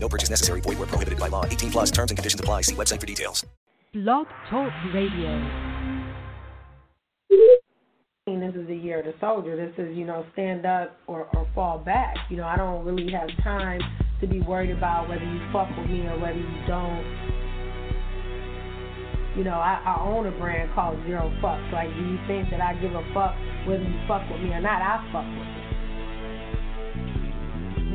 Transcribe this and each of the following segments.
No purchase necessary. Void where prohibited by law. 18 plus terms and conditions apply. See website for details. Blog Talk Radio. This is the year of the soldier. This is, you know, stand up or, or fall back. You know, I don't really have time to be worried about whether you fuck with me or whether you don't. You know, I, I own a brand called Zero Fucks. Like, do you think that I give a fuck whether you fuck with me or not? I fuck with you.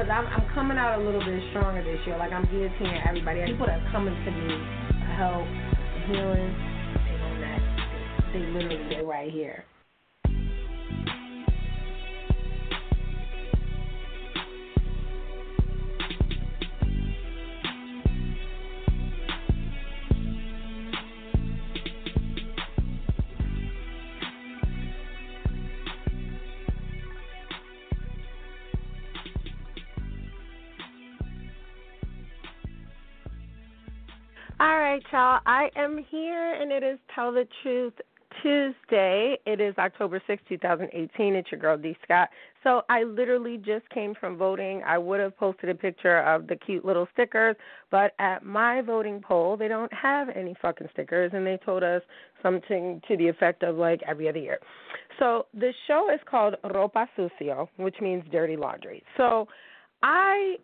Cause I'm I'm coming out a little bit stronger this year. Like I'm guillotining everybody. People that are coming to me for help, healing, they on that. They literally they right here. All right, y'all. I am here, and it is Tell the Truth Tuesday. It is October sixth, 2018. It's your girl, D. Scott. So I literally just came from voting. I would have posted a picture of the cute little stickers, but at my voting poll, they don't have any fucking stickers, and they told us something to the effect of like every other year. So the show is called Ropa Sucia, which means dirty laundry. So I,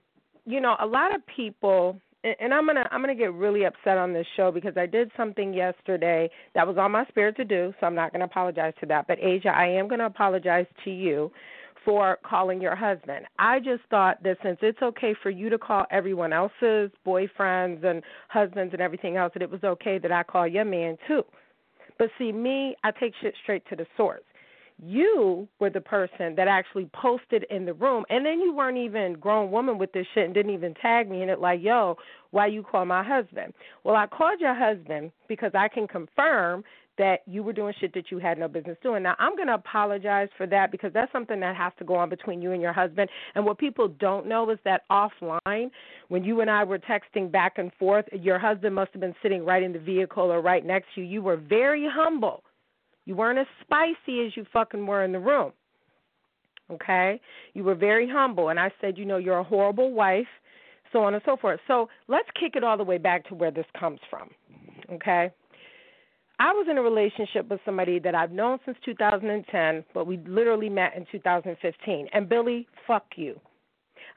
you know, a lot of people and I'm gonna I'm gonna get really upset on this show because I did something yesterday that was on my spirit to do, so I'm not gonna apologize to that. But Asia, I am gonna apologize to you for calling your husband. I just thought that since it's okay for you to call everyone else's boyfriends and husbands and everything else, that it was okay that I call your man too. But see, me, I take shit straight to the source you were the person that actually posted in the room. And then you weren't even grown woman with this shit and didn't even tag me in it like yo why you call my husband? Well i called your husband because i can confirm that you were doing shit that you had no business doing. Now i'm going to apologize for that because that's something that has to go on between you and your husband. And what people don't know is that offline when you and i were texting back and forth your husband must have been sitting right in the vehicle or right next to you. You were very humble you weren't as spicy as you fucking were in the room. Okay? You were very humble. And I said, you know, you're a horrible wife, so on and so forth. So let's kick it all the way back to where this comes from. Okay? I was in a relationship with somebody that I've known since 2010, but we literally met in 2015. And Billy, fuck you.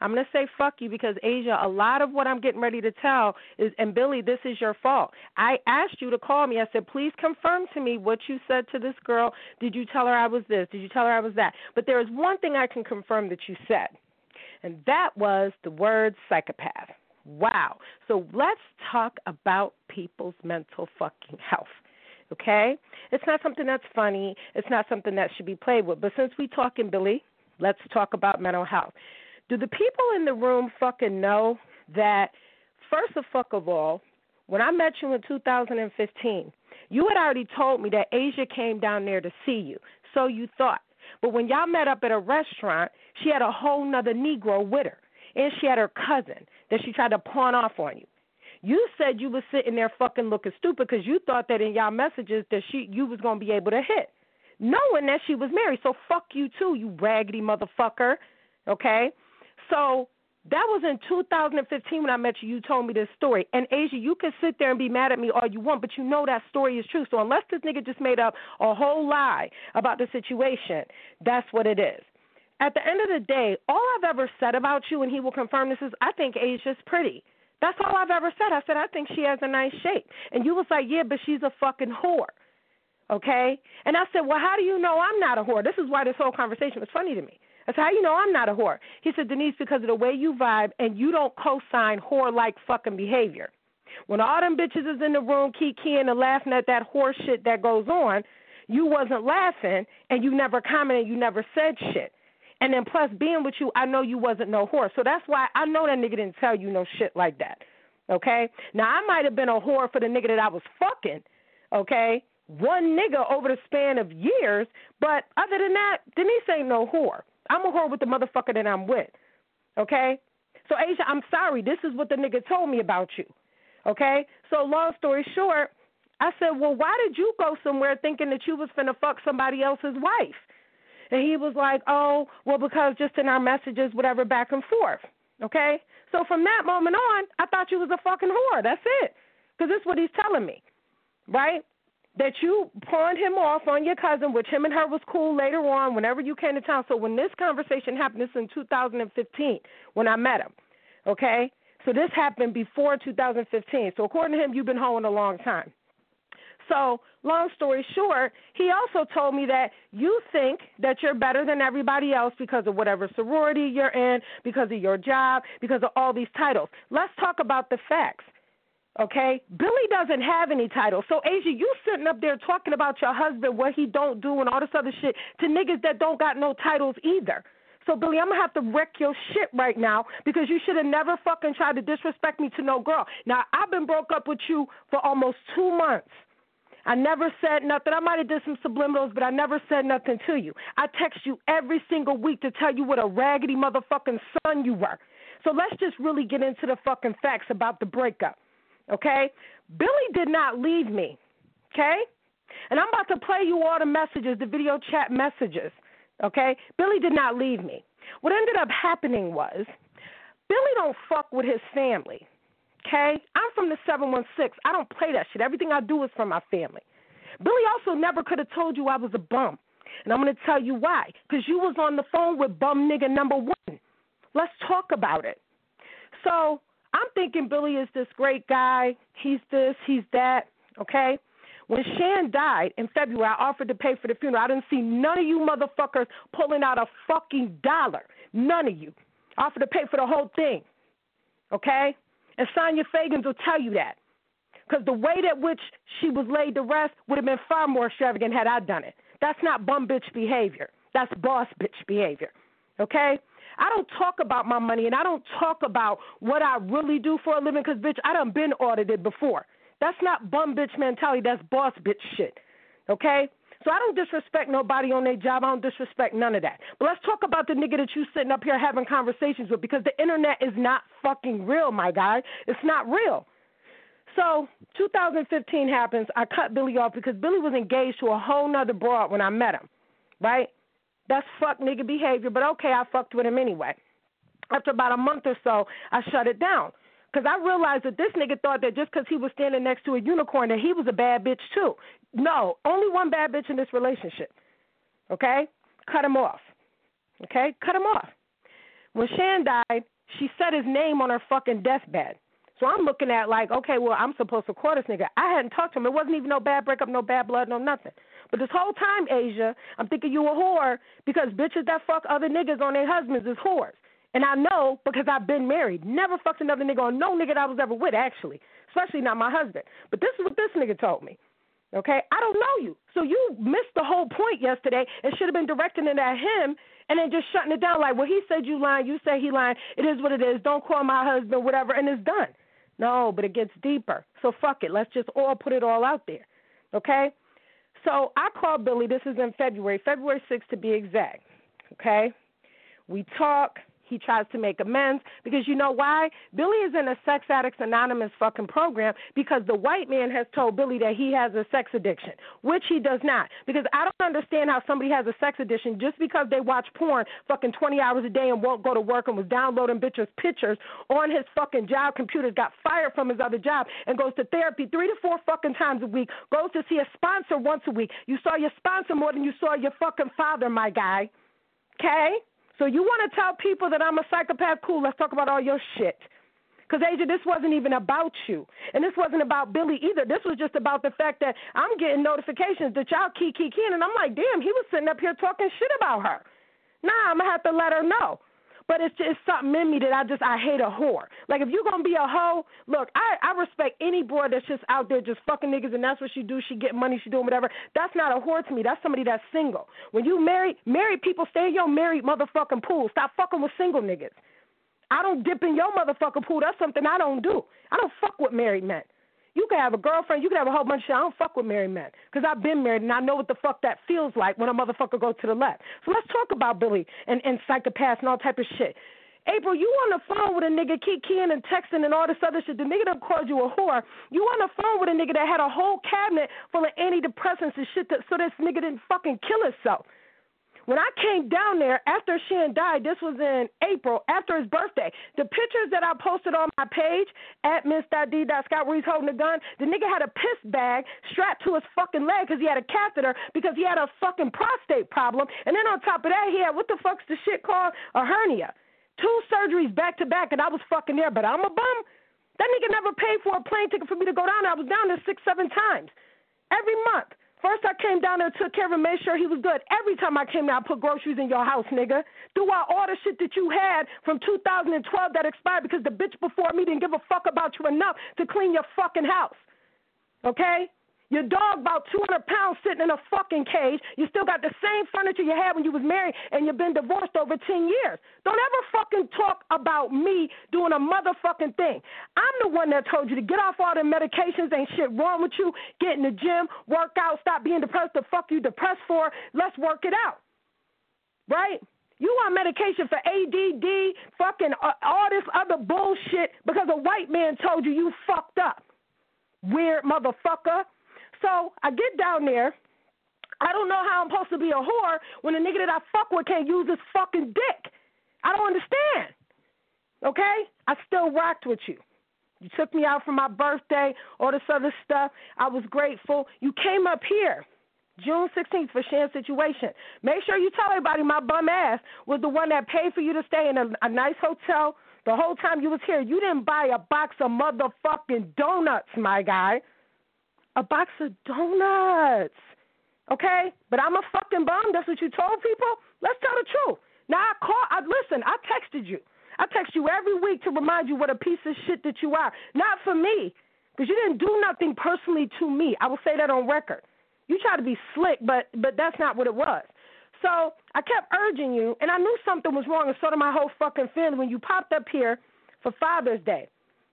I'm going to say fuck you because Asia, a lot of what I'm getting ready to tell is, and Billy, this is your fault. I asked you to call me. I said, please confirm to me what you said to this girl. Did you tell her I was this? Did you tell her I was that? But there is one thing I can confirm that you said, and that was the word psychopath. Wow. So let's talk about people's mental fucking health okay? It's not something that's funny. It's not something that should be played with. But since we talking Billy, let's talk about mental health. Do the people in the room fucking know that, first of fuck of all, when I met you in 2015, you had already told me that Asia came down there to see you. So you thought. But when y'all met up at a restaurant, she had a whole nother Negro with her. And she had her cousin that she tried to pawn off on you. You said you was sitting there fucking looking stupid because you thought that in y'all messages that she you was gonna be able to hit, knowing that she was married. So fuck you too, you raggedy motherfucker. Okay, so that was in 2015 when I met you. You told me this story. And Asia, you can sit there and be mad at me all you want, but you know that story is true. So unless this nigga just made up a whole lie about the situation, that's what it is. At the end of the day, all I've ever said about you, and he will confirm this, is I think Asia's pretty. That's all I've ever said. I said I think she has a nice shape, and you was like, yeah, but she's a fucking whore. Okay, and I said, well, how do you know I'm not a whore? This is why this whole conversation was funny to me. I said, how you know I'm not a whore? He said, Denise, because of the way you vibe and you don't co-sign whore-like fucking behavior. When all them bitches is in the room kikiing and laughing at that horse shit that goes on, you wasn't laughing and you never commented, you never said shit. And then plus being with you, I know you wasn't no whore. So that's why I know that nigga didn't tell you no shit like that. Okay? Now I might have been a whore for the nigga that I was fucking, okay? One nigga over the span of years, but other than that, Denise ain't no whore. I'm a whore with the motherfucker that I'm with. Okay? So Asia, I'm sorry, this is what the nigga told me about you. Okay? So long story short, I said, Well, why did you go somewhere thinking that you was finna fuck somebody else's wife? And he was like, Oh, well, because just in our messages, whatever, back and forth. Okay? So from that moment on, I thought you was a fucking whore. That's it. Because this is what he's telling me. Right? That you pawned him off on your cousin, which him and her was cool later on, whenever you came to town. So when this conversation happened, this is in 2015, when I met him. Okay? So this happened before 2015. So according to him, you've been hoeing a long time. So, long story short, he also told me that you think that you're better than everybody else because of whatever sorority you're in, because of your job, because of all these titles. Let's talk about the facts. Okay? Billy doesn't have any titles. So Asia, you sitting up there talking about your husband, what he don't do and all this other shit to niggas that don't got no titles either. So Billy, I'm gonna have to wreck your shit right now because you should have never fucking tried to disrespect me to no girl. Now I've been broke up with you for almost two months. I never said nothing. I might have did some subliminals, but I never said nothing to you. I text you every single week to tell you what a raggedy motherfucking son you were. So let's just really get into the fucking facts about the breakup. Okay? Billy did not leave me. Okay? And I'm about to play you all the messages, the video chat messages. Okay? Billy did not leave me. What ended up happening was Billy don't fuck with his family. Okay? I'm from the 716. I don't play that shit. Everything I do is for my family. Billy also never could have told you I was a bum. And I'm going to tell you why. Because you was on the phone with bum nigga number one. Let's talk about it. So I'm thinking Billy is this great guy. He's this, he's that. Okay? When Shan died in February, I offered to pay for the funeral. I didn't see none of you motherfuckers pulling out a fucking dollar. None of you. I offered to pay for the whole thing. Okay? And Sonia Fagans will tell you that. Because the way that which she was laid to rest would have been far more extravagant had I done it. That's not bum bitch behavior. That's boss bitch behavior. Okay? I don't talk about my money and I don't talk about what I really do for a living because, bitch, I done been audited before. That's not bum bitch mentality. That's boss bitch shit. Okay? So I don't disrespect nobody on their job. I don't disrespect none of that. But let's talk about the nigga that you sitting up here having conversations with because the internet is not fucking real, my guy. It's not real. So 2015 happens. I cut Billy off because Billy was engaged to a whole nother broad when I met him. Right? That's fuck nigga behavior, but okay, I fucked with him anyway. After about a month or so, I shut it down. Because I realized that this nigga thought that just because he was standing next to a unicorn that he was a bad bitch too. No, only one bad bitch in this relationship. Okay? Cut him off. Okay? Cut him off. When Shan died, she said his name on her fucking deathbed. So I'm looking at like, okay, well, I'm supposed to call this nigga. I hadn't talked to him. It wasn't even no bad breakup, no bad blood, no nothing. But this whole time, Asia, I'm thinking you a whore because bitches that fuck other niggas on their husbands is whores. And I know because I've been married. Never fucked another nigga on no nigga that I was ever with, actually. Especially not my husband. But this is what this nigga told me. Okay? I don't know you. So you missed the whole point yesterday and should have been directing it at him and then just shutting it down like, well, he said you lying, you say he lying. It is what it is. Don't call my husband, whatever, and it's done. No, but it gets deeper. So fuck it. Let's just all put it all out there. Okay? So I called Billy. This is in February, February 6th to be exact. Okay? We talk. He tries to make amends because you know why? Billy is in a Sex Addicts Anonymous fucking program because the white man has told Billy that he has a sex addiction, which he does not. Because I don't understand how somebody has a sex addiction just because they watch porn fucking 20 hours a day and won't go to work and was downloading bitches' pictures on his fucking job computer, got fired from his other job, and goes to therapy three to four fucking times a week, goes to see a sponsor once a week. You saw your sponsor more than you saw your fucking father, my guy. Okay? So you want to tell people that I'm a psychopath? Cool. Let's talk about all your shit. Because, Asia, this wasn't even about you. And this wasn't about Billy either. This was just about the fact that I'm getting notifications that y'all key, key, key. And I'm like, damn, he was sitting up here talking shit about her. Nah, I'm going to have to let her know. But it's just something in me that I just I hate a whore. Like if you're gonna be a hoe, look, I I respect any boy that's just out there just fucking niggas and that's what she do. She get money, she doing whatever. That's not a whore to me. That's somebody that's single. When you married, married people stay in your married motherfucking pool. Stop fucking with single niggas. I don't dip in your motherfucking pool. That's something I don't do. I don't fuck with married men. You can have a girlfriend, you can have a whole bunch of shit. I don't fuck with married men because I've been married and I know what the fuck that feels like when a motherfucker goes to the left. So let's talk about Billy and, and psychopaths and all type of shit. April, you on the phone with a nigga keep keying and texting and all this other shit. The nigga that called you a whore. You on the phone with a nigga that had a whole cabinet full of antidepressants and shit that, so this nigga didn't fucking kill himself. When I came down there after Shan died, this was in April, after his birthday, the pictures that I posted on my page at Miss.D.Scott where he's holding a gun, the nigga had a piss bag strapped to his fucking leg because he had a catheter because he had a fucking prostate problem. And then on top of that, he had what the fuck's the shit called? A hernia. Two surgeries back to back, and I was fucking there, but I'm a bum. That nigga never paid for a plane ticket for me to go down there. I was down there six, seven times. Every month. First, I came down there, and took care of him, made sure he was good. Every time I came down, I put groceries in your house, nigga. Throughout all the shit that you had from 2012 that expired because the bitch before me didn't give a fuck about you enough to clean your fucking house. Okay? Your dog about 200 pounds sitting in a fucking cage. You still got the same furniture you had when you was married, and you've been divorced over 10 years. Don't ever fucking talk about me doing a motherfucking thing. I'm the one that told you to get off all the medications. Ain't shit wrong with you. Get in the gym, work out, stop being depressed. The fuck you depressed for? Let's work it out. Right? You on medication for ADD, fucking uh, all this other bullshit because a white man told you you fucked up. Weird motherfucker. So I get down there. I don't know how I'm supposed to be a whore when the nigga that I fuck with can't use his fucking dick. I don't understand. Okay? I still rocked with you. You took me out for my birthday, all this other stuff. I was grateful. You came up here. June 16th for Shan's situation. Make sure you tell everybody my bum ass was the one that paid for you to stay in a, a nice hotel the whole time you was here. You didn't buy a box of motherfucking donuts, my guy a box of donuts. Okay? But I'm a fucking bum. That's what you told people? Let's tell the truth. Now I call I listen, I texted you. I text you every week to remind you what a piece of shit that you are. Not for me. Because you didn't do nothing personally to me. I will say that on record. You try to be slick, but but that's not what it was. So I kept urging you, and I knew something was wrong, and so did my whole fucking family when you popped up here for Father's Day.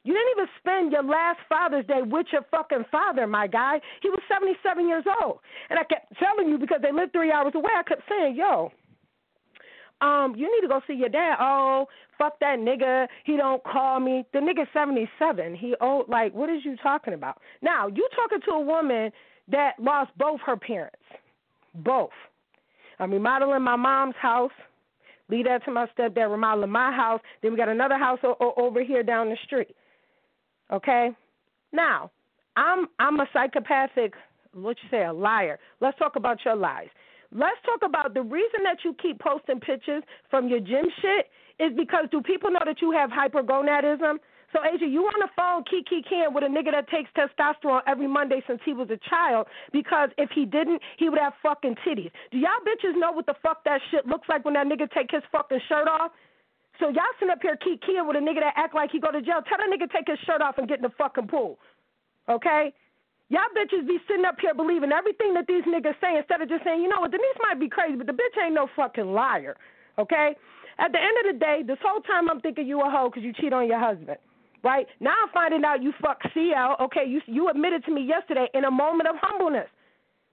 You didn't even spend your last Father's Day with your fucking father, my guy. He was 77 years old. And I kept telling you because they lived three hours away, I kept saying, yo, um, you need to go see your dad. Oh, fuck that nigga. He don't call me. The nigga 77. He oh, like, what is you talking about? Now, you talking to a woman that lost both her parents. Both. I'm remodeling my mom's house. Lead that to my stepdad, remodeling my house. Then we got another house o- over here down the street. Okay? Now, I'm I'm a psychopathic what you say, a liar. Let's talk about your lies. Let's talk about the reason that you keep posting pictures from your gym shit is because do people know that you have hypergonadism? So, Asia, you on the phone kiki can with a nigga that takes testosterone every Monday since he was a child because if he didn't, he would have fucking titties. Do y'all bitches know what the fuck that shit looks like when that nigga take his fucking shirt off? So y'all sitting up here keep keying with a nigga that act like he go to jail. Tell that nigga take his shirt off and get in the fucking pool. Okay? Y'all bitches be sitting up here believing everything that these niggas say instead of just saying, you know what, Denise might be crazy, but the bitch ain't no fucking liar. Okay? At the end of the day, this whole time I'm thinking you a hoe because you cheat on your husband. Right? Now I'm finding out you fuck CL. Okay, you you admitted to me yesterday in a moment of humbleness.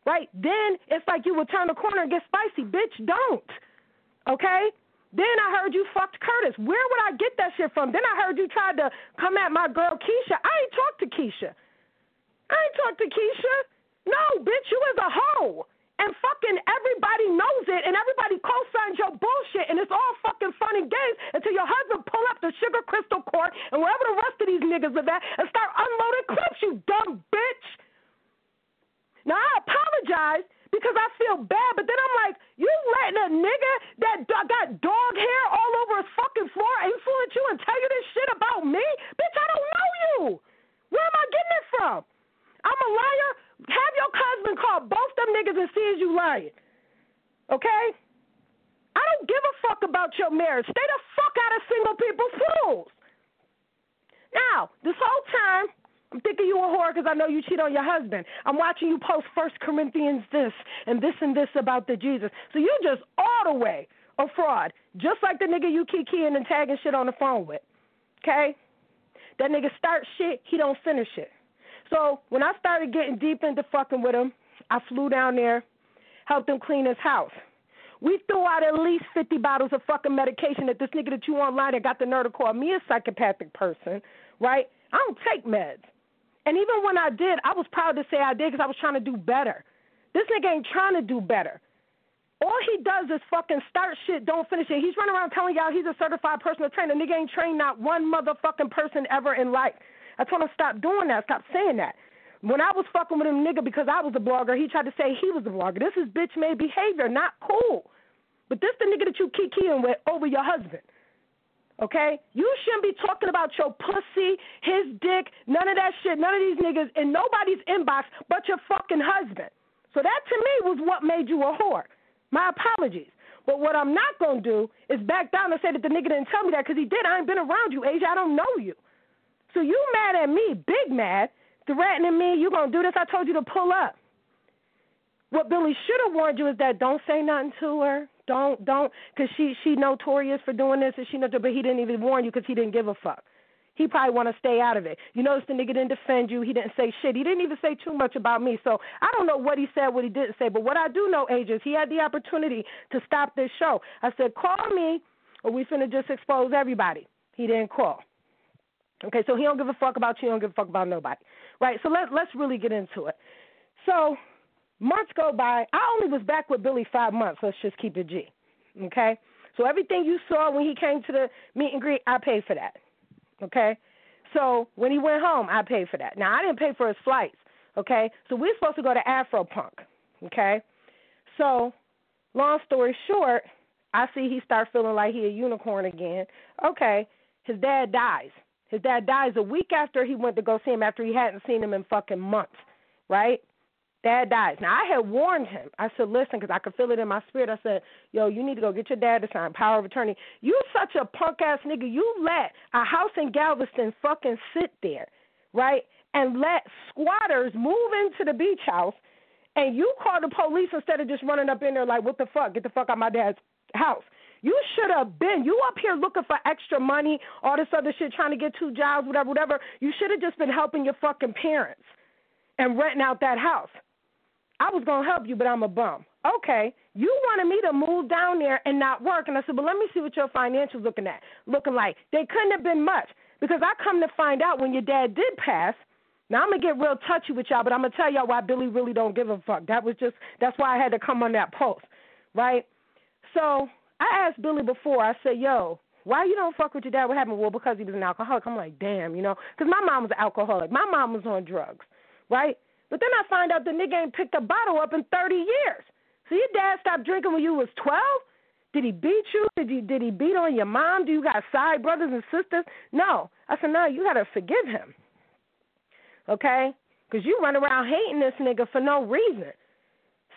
Right? Then it's like you would turn the corner and get spicy. Bitch, don't. Okay? Then I heard you fucked Curtis. Where would I get that shit from? Then I heard you tried to come at my girl Keisha. I ain't talked to Keisha. I ain't talked to Keisha. No, bitch, you is a hoe. And fucking everybody knows it, and everybody co-signs your bullshit, and it's all fucking fun and games until your husband pull up the Sugar Crystal Court and wherever the rest of these niggas are at and start unloading clips, you dumb bitch. Now I apologize because I feel bad. But then I'm like, you letting a nigga that got dog hair all over his fucking floor influence you and tell you this shit about me? Bitch, I don't know you. Where am I getting it from? I'm a liar. Have your husband call both them niggas and see if you lying. Okay? I don't give a fuck about your marriage. Stay the fuck out of single people's fools. Now, this I'm thinking you a whore because I know you cheat on your husband. I'm watching you post First Corinthians this and this and this about the Jesus. So you just all the way a fraud, just like the nigga you keep keying and tagging shit on the phone with. Okay? That nigga start shit, he don't finish it. So when I started getting deep into fucking with him, I flew down there, helped him clean his house. We threw out at least 50 bottles of fucking medication that this nigga that you online that got the nerve to call me a psychopathic person, right? I don't take meds. And even when I did, I was proud to say I did because I was trying to do better. This nigga ain't trying to do better. All he does is fucking start shit, don't finish it. He's running around telling y'all he's a certified personal trainer. Nigga ain't trained not one motherfucking person ever in life. I told him stop doing that, stop saying that. When I was fucking with him, nigga, because I was a blogger, he tried to say he was a blogger. This is bitch made behavior, not cool. But this the nigga that you keep keying with over your husband. Okay? You shouldn't be talking about your pussy, his dick, none of that shit, none of these niggas in nobody's inbox but your fucking husband. So that to me was what made you a whore. My apologies. But what I'm not going to do is back down and say that the nigga didn't tell me that because he did. I ain't been around you, Asia. I don't know you. So you mad at me, big mad, threatening me, you going to do this. I told you to pull up. What Billy should have warned you is that don't say nothing to her. Don't, don't, because she, she notorious for doing this and she knows, but he didn't even warn you because he didn't give a fuck. He probably want to stay out of it. You notice the nigga didn't defend you. He didn't say shit. He didn't even say too much about me. So I don't know what he said, what he didn't say. But what I do know, Asia, he had the opportunity to stop this show. I said, call me or we finna just expose everybody. He didn't call. Okay, so he don't give a fuck about you. He don't give a fuck about nobody. Right? So let, let's really get into it. So months go by. I only was back with Billy five months. Let's just keep it G. Okay? So everything you saw when he came to the meet and greet, I paid for that. Okay? So when he went home, I paid for that. Now I didn't pay for his flights. Okay? So we are supposed to go to Afro Punk. Okay? So long story short, I see he start feeling like he a unicorn again. Okay, his dad dies. His dad dies a week after he went to go see him after he hadn't seen him in fucking months, right? Dad dies. Now I had warned him. I said, listen, because I could feel it in my spirit. I said, yo, you need to go get your dad to sign power of attorney. You such a punk ass nigga. You let a house in Galveston fucking sit there, right? And let squatters move into the beach house, and you call the police instead of just running up in there like, what the fuck? Get the fuck out my dad's house. You should have been. You up here looking for extra money, all this other shit, trying to get two jobs, whatever, whatever. You should have just been helping your fucking parents and renting out that house. I was gonna help you, but I'm a bum. Okay, you wanted me to move down there and not work, and I said, Well, let me see what your financials looking at looking like. They couldn't have been much because I come to find out when your dad did pass. Now I'm gonna get real touchy with y'all, but I'm gonna tell y'all why Billy really don't give a fuck. That was just that's why I had to come on that post, right? So I asked Billy before. I said, "Yo, why you don't fuck with your dad? What happened? Well, because he was an alcoholic. I'm like, damn, you know, because my mom was an alcoholic. My mom was on drugs, right? But then I find out the nigga ain't picked a bottle up in 30 years. So your dad stopped drinking when you was 12? Did he beat you? Did he did he beat on your mom? Do you got side brothers and sisters? No. I said, no, you got to forgive him. Okay? Because you run around hating this nigga for no reason.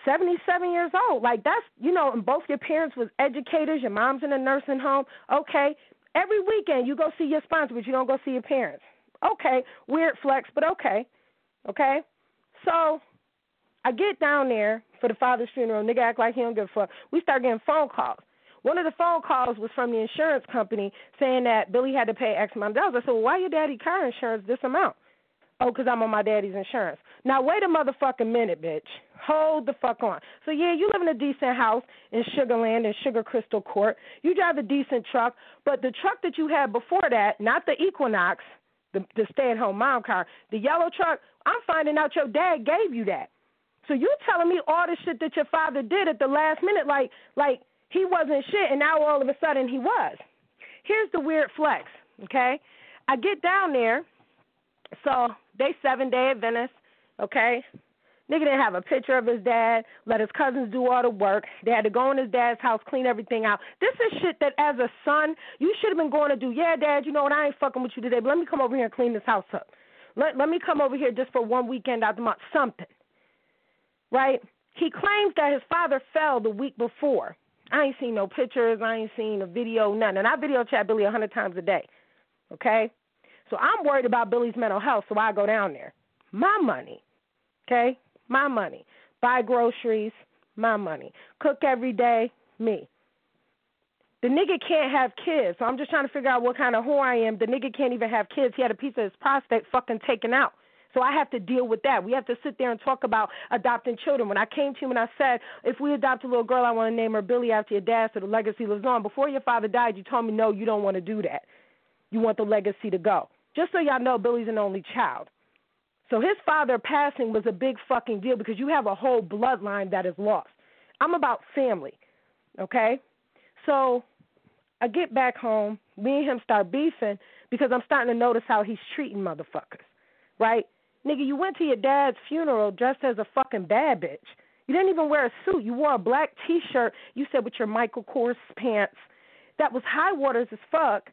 77 years old. Like that's, you know, and both your parents was educators, your mom's in a nursing home. Okay. Every weekend you go see your sponsor, but you don't go see your parents. Okay. Weird flex, but okay. Okay? So I get down there for the father's funeral. Nigga act like he don't give a fuck. We start getting phone calls. One of the phone calls was from the insurance company saying that Billy had to pay X amount of dollars. I said, well, why your daddy car insurance this amount? Oh, because I'm on my daddy's insurance. Now, wait a motherfucking minute, bitch. Hold the fuck on. So, yeah, you live in a decent house in Sugarland in Sugar Crystal Court. You drive a decent truck, but the truck that you had before that, not the Equinox, the, the stay at home mom car, the yellow truck, I'm finding out your dad gave you that. So you telling me all the shit that your father did at the last minute, like like he wasn't shit, and now all of a sudden he was. Here's the weird flex, okay? I get down there, so they seven day Adventist, okay? Nigga didn't have a picture of his dad, let his cousins do all the work. They had to go in his dad's house, clean everything out. This is shit that as a son, you should have been going to do. Yeah, dad, you know what? I ain't fucking with you today, but let me come over here and clean this house up. Let, let me come over here just for one weekend out the month. Something. Right? He claims that his father fell the week before. I ain't seen no pictures. I ain't seen a video, nothing. And I video chat Billy a hundred times a day. Okay? So I'm worried about Billy's mental health, so I go down there. My money. Okay? My money. Buy groceries, my money. Cook every day, me. The nigga can't have kids, so I'm just trying to figure out what kind of whore I am. The nigga can't even have kids. He had a piece of his prostate fucking taken out. So I have to deal with that. We have to sit there and talk about adopting children. When I came to him and I said, if we adopt a little girl, I want to name her Billy after your dad so the legacy lives on. Before your father died, you told me, no, you don't want to do that. You want the legacy to go. Just so y'all know, Billy's an only child. So his father passing was a big fucking deal because you have a whole bloodline that is lost. I'm about family, okay? So I get back home, me and him start beefing because I'm starting to notice how he's treating motherfuckers, right? Nigga, you went to your dad's funeral dressed as a fucking bad bitch. You didn't even wear a suit. You wore a black T-shirt. You said with your Michael Kors pants. That was high waters as fuck,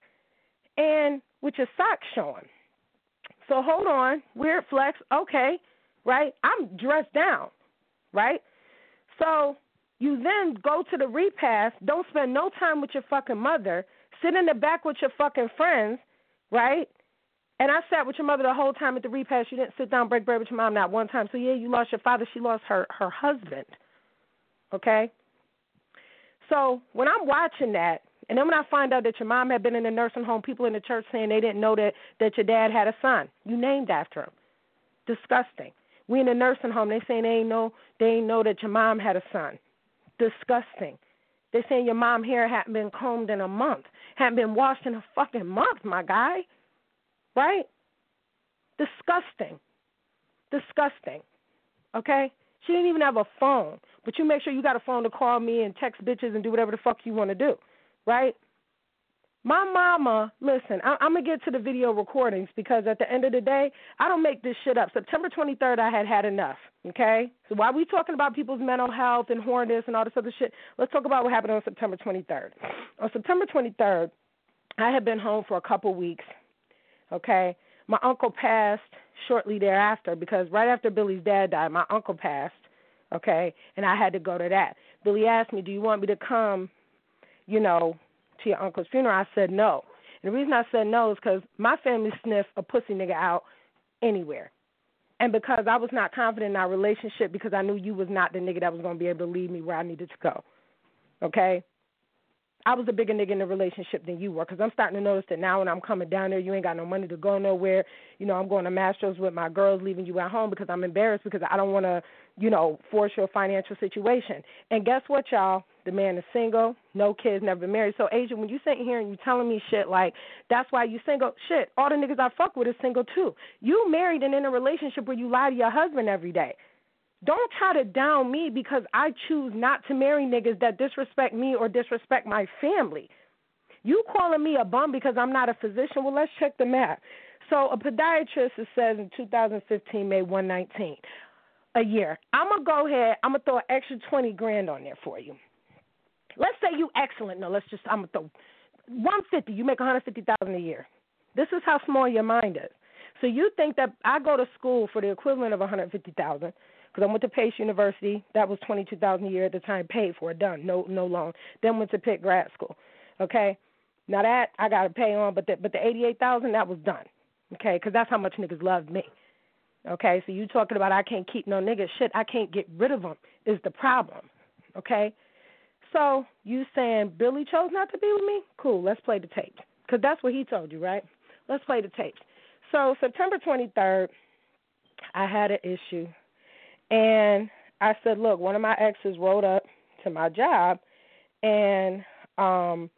and with your socks showing. So hold on, weird flex. Okay, right? I'm dressed down, right? So you then go to the repast. Don't spend no time with your fucking mother. Sit in the back with your fucking friends, right? And I sat with your mother the whole time at the repast. You didn't sit down, break bread with your mom not one time. So yeah, you lost your father. She lost her her husband. Okay. So when I'm watching that, and then when I find out that your mom had been in a nursing home, people in the church saying they didn't know that that your dad had a son. You named after him. Disgusting. We in a nursing home. They saying they ain't know they ain't know that your mom had a son. Disgusting. They saying your mom hair hadn't been combed in a month, hadn't been washed in a fucking month, my guy. Right? Disgusting. Disgusting. Okay? She didn't even have a phone. But you make sure you got a phone to call me and text bitches and do whatever the fuck you want to do. Right? My mama, listen, I, I'm going to get to the video recordings because at the end of the day, I don't make this shit up. September 23rd, I had had enough. Okay? So while we talking about people's mental health and horniness and all this other shit, let's talk about what happened on September 23rd. On September 23rd, I had been home for a couple weeks Okay, my uncle passed shortly thereafter because right after Billy's dad died, my uncle passed. Okay, and I had to go to that. Billy asked me, "Do you want me to come, you know, to your uncle's funeral?" I said no. And the reason I said no is because my family sniffed a pussy nigga out anywhere. And because I was not confident in our relationship because I knew you was not the nigga that was going to be able to lead me where I needed to go. Okay? I was a bigger nigga in the relationship than you were because I'm starting to notice that now when I'm coming down there, you ain't got no money to go nowhere. You know, I'm going to Mastros with my girls, leaving you at home because I'm embarrassed because I don't want to, you know, force your financial situation. And guess what, y'all? The man is single, no kids, never been married. So, Asia, when you sitting here and you telling me shit like that's why you single, shit, all the niggas I fuck with is single too. You married and in a relationship where you lie to your husband every day. Don't try to down me because I choose not to marry niggas that disrespect me or disrespect my family. You calling me a bum because I'm not a physician? Well, let's check the math. So a podiatrist says in 2015 made 119 a year. I'm gonna go ahead. I'm gonna throw an extra 20 grand on there for you. Let's say you excellent. No, let's just I'm gonna throw 150. You make 150,000 a year. This is how small your mind is. So you think that I go to school for the equivalent of 150,000 because I went to Pace University. That was twenty two thousand a year at the time, paid for, done, no no loan. Then went to Pitt Grad School. Okay, now that I got to pay on, but the but the eighty eight thousand that was done. Okay, because that's how much niggas loved me. Okay, so you talking about I can't keep no niggas shit. I can't get rid of them is the problem. Okay, so you saying Billy chose not to be with me? Cool, let's play the tapes because that's what he told you, right? Let's play the tapes. So September 23rd, I had an issue and I said, look, one of my exes wrote up to my job, and um,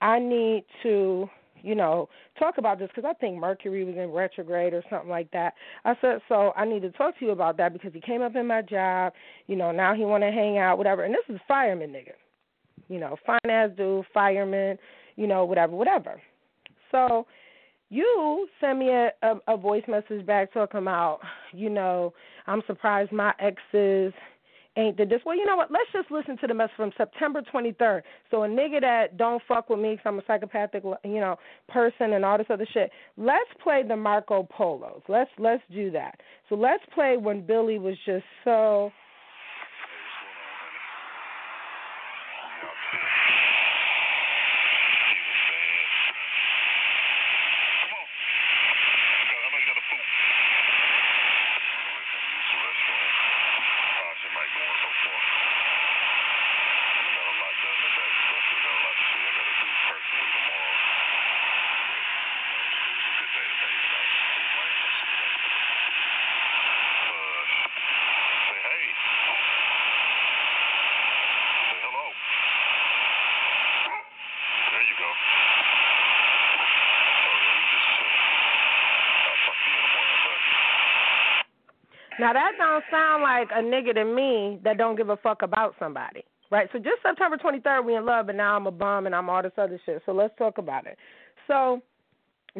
I need to, you know, talk about this because I think Mercury was in retrograde or something like that. I said, so I need to talk to you about that because he came up in my job, you know, now he want to hang out, whatever. And this is a fireman nigga, you know, ass dude, fireman, you know, whatever, whatever. So you send me a, a, a voice message back talking about, you know, I'm surprised my exes ain't did this. Well, you know what? Let's just listen to the message from September 23rd. So a nigga that don't fuck with me because I'm a psychopathic, you know, person and all this other shit. Let's play the Marco Polos. Let's let's do that. So let's play when Billy was just so. Now that don't sound like a nigga to me that don't give a fuck about somebody. Right? So just September 23rd we in love, and now I'm a bum and I'm all this other shit. So let's talk about it. So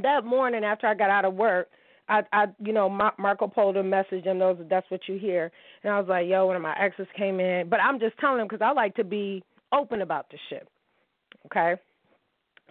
that morning after I got out of work, I, I, you know, Marco Polo messaged him. Those, that's what you hear. And I was like, yo, one of my exes came in, but I'm just telling him because I like to be open about the shit. Okay.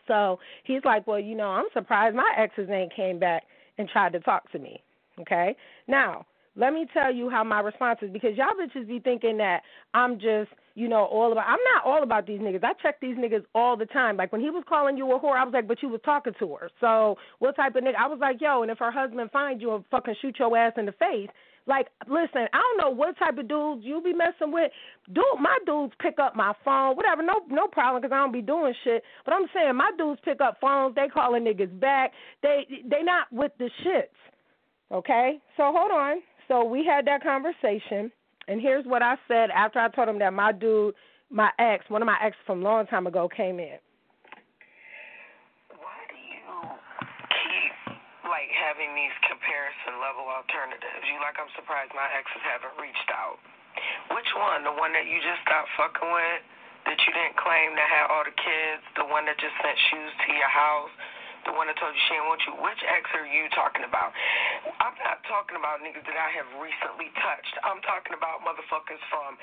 So he's like, well, you know, I'm surprised my exes name came back and tried to talk to me. Okay. Now let me tell you how my response is because y'all bitches be thinking that I'm just, you know, all about. I'm not all about these niggas. I check these niggas all the time. Like when he was calling you a whore, I was like, but you was talking to her. So what type of nigga? I was like, yo, and if her husband finds you and fucking shoot your ass in the face. Like, listen, I don't know what type of dudes you be messing with. Dude, my dudes pick up my phone, whatever, no, no problem, because I don't be doing shit. But I'm saying my dudes pick up phones. They calling niggas back. They, they not with the shits. Okay, so hold on. So we had that conversation, and here's what I said after I told him that my dude, my ex, one of my ex from a long time ago, came in. Why do you keep like having these comparison level alternatives? You like I'm surprised my exes haven't reached out. Which one? The one that you just got fucking with? That you didn't claim that had all the kids? The one that just sent shoes to your house? The one that told you she didn't want you. Which ex are you talking about? I'm not talking about niggas that I have recently touched. I'm talking about motherfuckers from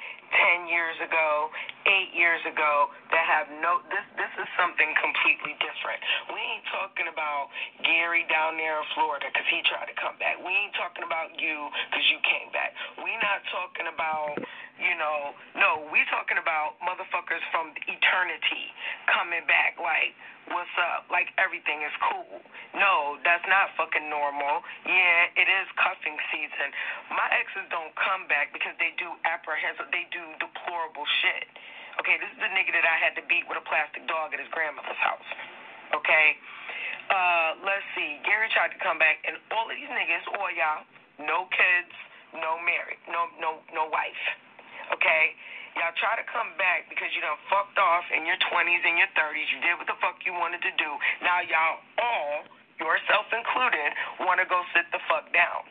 10 years ago, 8 years ago that have no. This this is something completely different. We ain't talking about Gary down there in Florida because he tried to come back. We ain't talking about you because you came back. We not talking about you know, no, we talking about motherfuckers from eternity coming back like, what's up? Like everything is cool. No, that's not fucking normal. Yeah, it is cuffing season. My exes don't come back because they do apprehensive, they do deplorable shit. Okay, this is the nigga that I had to beat with a plastic dog at his grandmother's house. Okay? Uh, let's see. Gary tried to come back, and all of these niggas, all y'all, no kids, no married, no no no wife okay? Y'all try to come back because you done fucked off in your 20s and your 30s. You did what the fuck you wanted to do. Now y'all all, yourself included, want to go sit the fuck down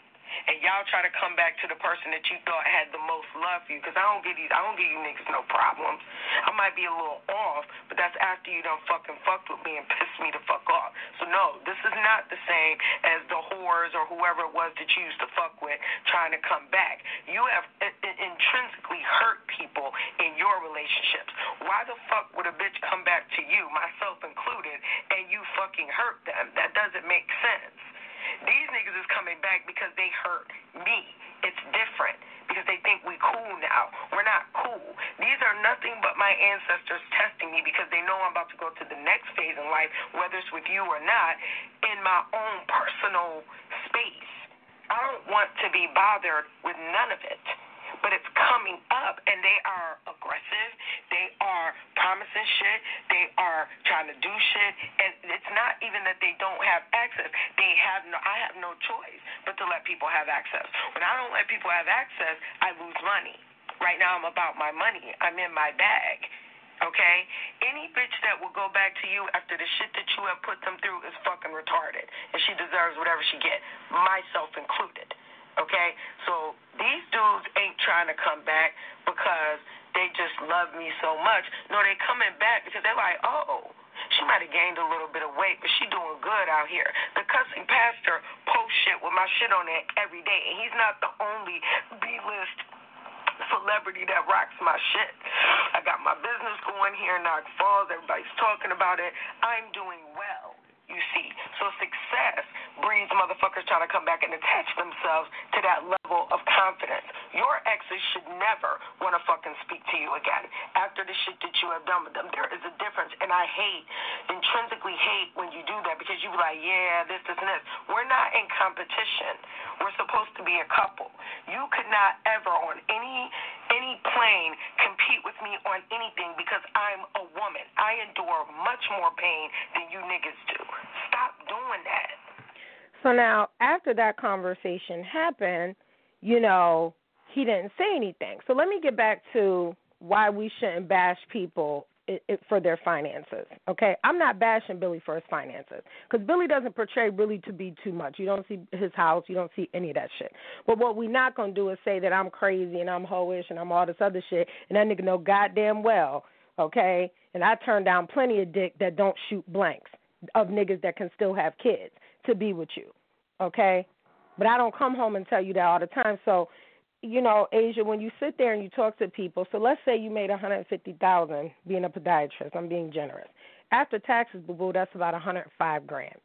and y'all try to come back to the person that you thought had the most love for you. Because I don't give these, I don't give you niggas no problems. I might be a little off, but that's after you done fucking fucked with me and pissed me the fuck off. So no, this is not the same as the whores or whoever it was that you used to fuck with trying to come back. You have intrinsically hurt people in your relationships. Why the fuck would a bitch come back to you, myself included, and you fucking hurt them? That doesn't make sense. These niggas is coming back because they hurt me. It's different because they think we cool now. We're not cool. These are nothing but my ancestors testing me because they know I'm about to go to the next phase in life, whether it's with you or not, in my own personal space. I don't want to be bothered with none of it but it's coming up and they are aggressive. They are promising shit. They are trying to do shit. And it's not even that they don't have access. They have no I have no choice but to let people have access. When I don't let people have access, I lose money. Right now I'm about my money. I'm in my bag. Okay? Any bitch that will go back to you after the shit that you have put them through is fucking retarded. And she deserves whatever she get, myself included. Okay? So these dudes ain't trying to come back because they just love me so much. No, they coming back because they're like, oh, she might have gained a little bit of weight, but she doing good out here. The cussing pastor posted post shit with my shit on it every day. And he's not the only B list celebrity that rocks my shit. I got my business going here in Knox Falls. Everybody's talking about it. I'm doing well you see. So success breeds motherfuckers trying to come back and attach themselves to that level of confidence. Your exes should never want to fucking speak to you again after the shit that you have done with them. There is a difference, and I hate, intrinsically hate when you do that because you be like, yeah, this, this, and this. We're not in competition. We're supposed to be a couple. You could not ever on any any plane compete with me on anything because I'm a woman. I endure much more pain than you niggas do. Stop doing that. So now, after that conversation happened, you know, he didn't say anything. So let me get back to why we shouldn't bash people for their finances. Okay, I'm not bashing Billy for his finances because Billy doesn't portray really to be too much. You don't see his house, you don't see any of that shit. But what we're not gonna do is say that I'm crazy and I'm hoish and I'm all this other shit, and that nigga know goddamn well. Okay, and I turn down plenty of dick that don't shoot blanks of niggas that can still have kids to be with you. Okay, but I don't come home and tell you that all the time. So you know, Asia, when you sit there and you talk to people, so let's say you made a hundred fifty thousand being a podiatrist. I'm being generous. After taxes, boo boo, that's about a hundred five grand.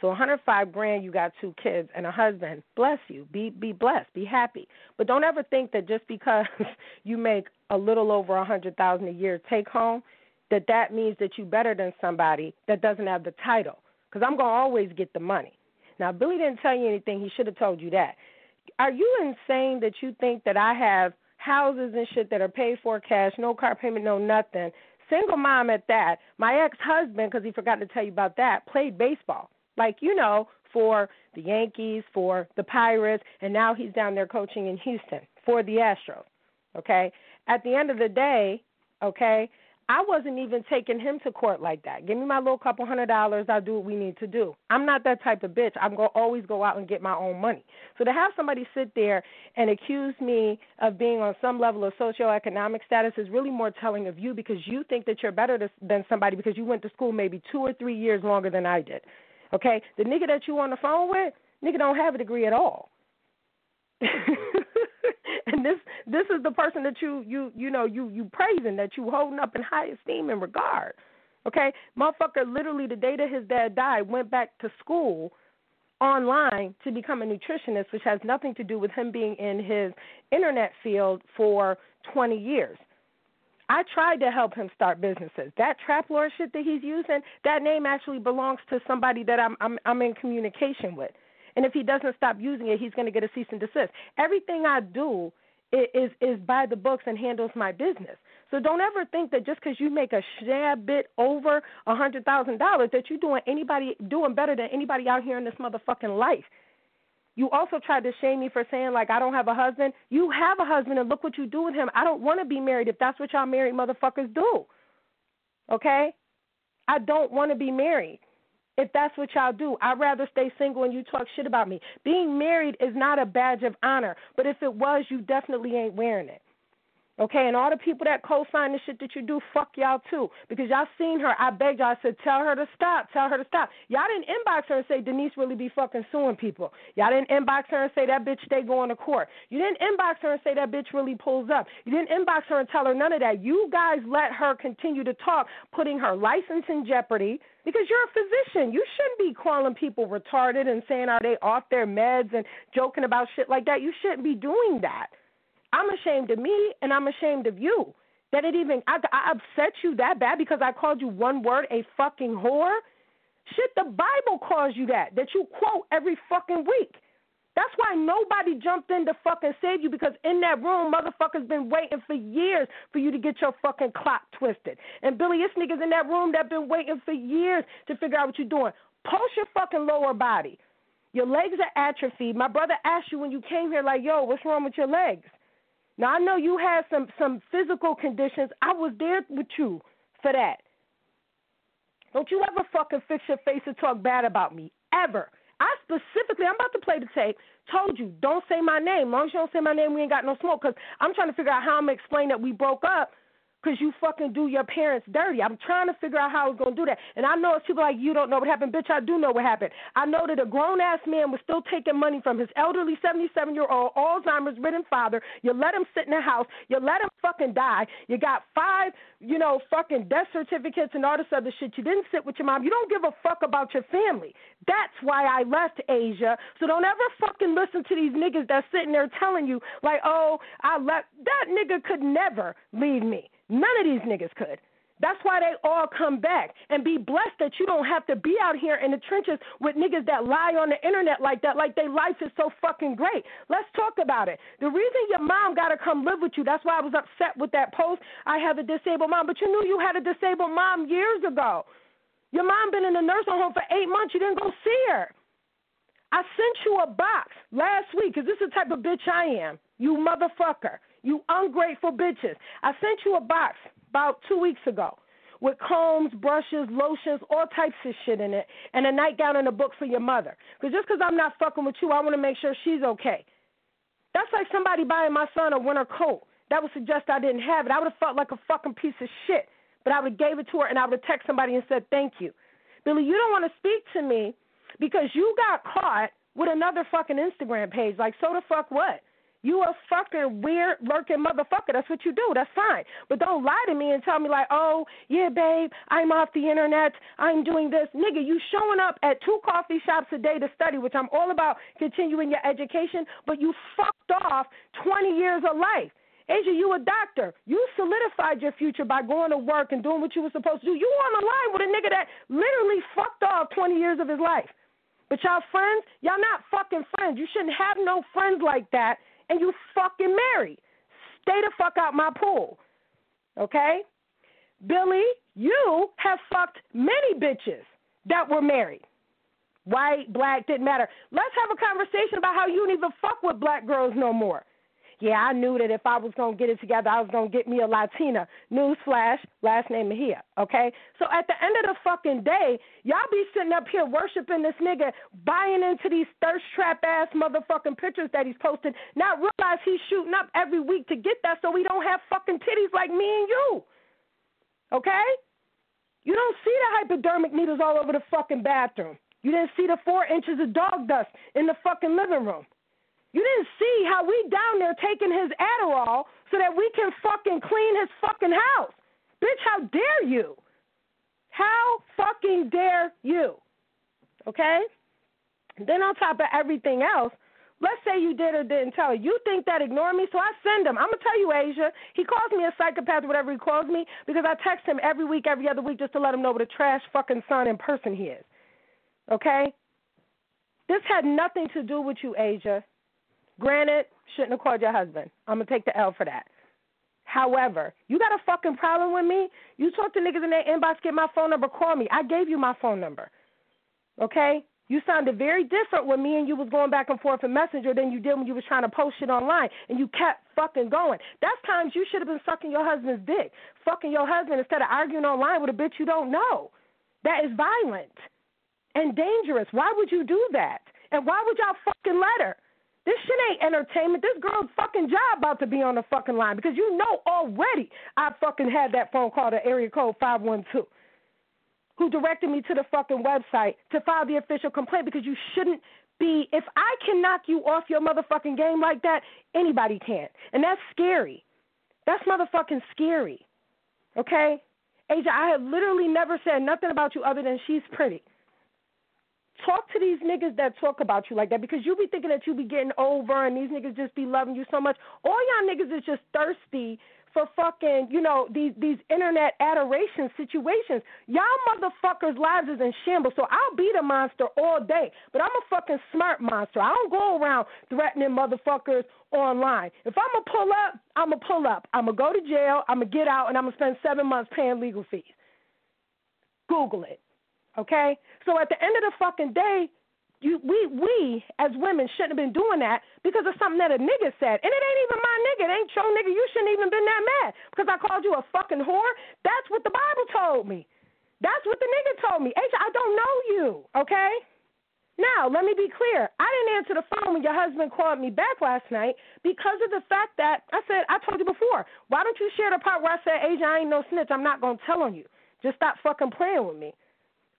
So a hundred five grand, you got two kids and a husband. Bless you. Be be blessed. Be happy. But don't ever think that just because you make a little over a hundred thousand a year take home, that that means that you're better than somebody that doesn't have the title. Because I'm gonna always get the money. Now Billy didn't tell you anything. He should have told you that are you insane that you think that I have houses and shit that are paid for cash, no car payment, no nothing? Single mom at that. My ex husband, because he forgot to tell you about that, played baseball. Like, you know, for the Yankees, for the Pirates, and now he's down there coaching in Houston for the Astros. Okay? At the end of the day, okay, I wasn't even taking him to court like that. Give me my little couple hundred dollars, I'll do what we need to do. I'm not that type of bitch. I'm going to always go out and get my own money. So to have somebody sit there and accuse me of being on some level of socioeconomic status is really more telling of you because you think that you're better to, than somebody because you went to school maybe two or three years longer than I did. Okay? The nigga that you on the phone with, nigga don't have a degree at all. and this this is the person that you you you know you you praising that you holding up in high esteem and regard. Okay, motherfucker, literally the day that his dad died, went back to school online to become a nutritionist, which has nothing to do with him being in his internet field for 20 years. I tried to help him start businesses. That trap lord shit that he's using, that name actually belongs to somebody that I'm I'm I'm in communication with. And if he doesn't stop using it, he's going to get a cease and desist. Everything I do is is by the books and handles my business. So don't ever think that just because you make a shab bit over a hundred thousand dollars that you're doing anybody doing better than anybody out here in this motherfucking life. You also tried to shame me for saying like I don't have a husband. You have a husband and look what you do with him. I don't want to be married if that's what y'all married motherfuckers do. Okay? I don't want to be married if that's what y'all do. I'd rather stay single and you talk shit about me. Being married is not a badge of honor, but if it was, you definitely ain't wearing it. Okay, and all the people that co-sign the shit that you do, fuck y'all too. Because y'all seen her. I begged y'all. I said, tell her to stop. Tell her to stop. Y'all didn't inbox her and say Denise really be fucking suing people. Y'all didn't inbox her and say that bitch they going to court. You didn't inbox her and say that bitch really pulls up. You didn't inbox her and tell her none of that. You guys let her continue to talk, putting her license in jeopardy because you're a physician. You shouldn't be calling people retarded and saying are they off their meds and joking about shit like that. You shouldn't be doing that. I'm ashamed of me and I'm ashamed of you. That it even I, I upset you that bad because I called you one word a fucking whore. Shit, the Bible calls you that. That you quote every fucking week. That's why nobody jumped in to fucking save you because in that room, motherfuckers been waiting for years for you to get your fucking clock twisted. And Billy, it's niggas in that room that been waiting for years to figure out what you're doing. Post your fucking lower body. Your legs are atrophied. My brother asked you when you came here, like, yo, what's wrong with your legs? Now I know you had some some physical conditions. I was there with you for that. Don't you ever fucking fix your face and talk bad about me ever. I specifically, I'm about to play the tape. Told you, don't say my name. As long as you don't say my name, we ain't got no smoke. Cause I'm trying to figure out how I'm gonna explain that we broke up. Because you fucking do your parents dirty. I'm trying to figure out how I was going to do that. And I know it's people like, you don't know what happened. Bitch, I do know what happened. I know that a grown ass man was still taking money from his elderly 77 year old Alzheimer's ridden father. You let him sit in the house. You let him fucking die. You got five, you know, fucking death certificates and all this other shit. You didn't sit with your mom. You don't give a fuck about your family. That's why I left Asia. So don't ever fucking listen to these niggas that's sitting there telling you, like, oh, I left. That nigga could never leave me. None of these niggas could. That's why they all come back and be blessed that you don't have to be out here in the trenches with niggas that lie on the internet like that, like their life is so fucking great. Let's talk about it. The reason your mom got to come live with you, that's why I was upset with that post. I have a disabled mom, but you knew you had a disabled mom years ago. Your mom been in the nursing home for eight months. You didn't go see her. I sent you a box last week because this is the type of bitch I am. You motherfucker. You ungrateful bitches. I sent you a box about two weeks ago with combs, brushes, lotions, all types of shit in it, and a nightgown and a book for your mother. Because just because I'm not fucking with you, I want to make sure she's okay. That's like somebody buying my son a winter coat. That would suggest I didn't have it. I would have felt like a fucking piece of shit. But I would have gave it to her and I would have texted somebody and said thank you. Billy, you don't want to speak to me because you got caught with another fucking Instagram page. Like, so the fuck what? You a fucking weird lurking motherfucker. That's what you do. That's fine. But don't lie to me and tell me like, oh yeah, babe, I'm off the internet. I'm doing this, nigga. You showing up at two coffee shops a day to study, which I'm all about continuing your education. But you fucked off 20 years of life. Asia, you a doctor. You solidified your future by going to work and doing what you were supposed to do. You on the line with a nigga that literally fucked off 20 years of his life. But y'all friends, y'all not fucking friends. You shouldn't have no friends like that and you fucking married. Stay the fuck out my pool. Okay? Billy, you have fucked many bitches that were married. White, black, didn't matter. Let's have a conversation about how you don't even fuck with black girls no more yeah, I knew that if I was going to get it together, I was going to get me a Latina. Newsflash, last name Mejia, okay? So at the end of the fucking day, y'all be sitting up here worshiping this nigga, buying into these thirst trap ass motherfucking pictures that he's posting, not realize he's shooting up every week to get that so we don't have fucking titties like me and you, okay? You don't see the hypodermic needles all over the fucking bathroom. You didn't see the four inches of dog dust in the fucking living room. You didn't see how we down there taking his Adderall so that we can fucking clean his fucking house. Bitch, how dare you? How fucking dare you? Okay? then on top of everything else, let's say you did or didn't tell her. You think that ignore me, so I send him. I'm gonna tell you, Asia. He calls me a psychopath, whatever he calls me, because I text him every week, every other week, just to let him know what a trash fucking son in person he is. Okay? This had nothing to do with you, Asia. Granted, shouldn't have called your husband. I'm gonna take the L for that. However, you got a fucking problem with me? You talk to niggas in their inbox, get my phone number, call me. I gave you my phone number. Okay? You sounded very different when me and you was going back and forth in Messenger than you did when you was trying to post shit online, and you kept fucking going. That's times you should have been sucking your husband's dick, fucking your husband instead of arguing online with a bitch you don't know. That is violent and dangerous. Why would you do that? And why would y'all fucking let her? This shit ain't entertainment. This girl's fucking job about to be on the fucking line because you know already I fucking had that phone call to area code 512 who directed me to the fucking website to file the official complaint because you shouldn't be. If I can knock you off your motherfucking game like that, anybody can. And that's scary. That's motherfucking scary. Okay? Asia, I have literally never said nothing about you other than she's pretty talk to these niggas that talk about you like that because you be thinking that you be getting over and these niggas just be loving you so much. All y'all niggas is just thirsty for fucking, you know, these these internet adoration situations. Y'all motherfuckers' lives is in shambles. So I'll be the monster all day, but I'm a fucking smart monster. I don't go around threatening motherfuckers online. If I'm gonna pull up, I'm gonna pull up. I'm gonna go to jail. I'm gonna get out, and I'm gonna spend seven months paying legal fees. Google it. Okay? So at the end of the fucking day, you we we as women shouldn't have been doing that because of something that a nigga said. And it ain't even my nigga. It ain't your nigga. You shouldn't even been that mad because I called you a fucking whore. That's what the Bible told me. That's what the nigga told me. H, I don't know you, okay? Now, let me be clear. I didn't answer the phone when your husband called me back last night because of the fact that I said, I told you before, why don't you share the part where I said, Asia, I ain't no snitch. I'm not going to tell on you. Just stop fucking playing with me.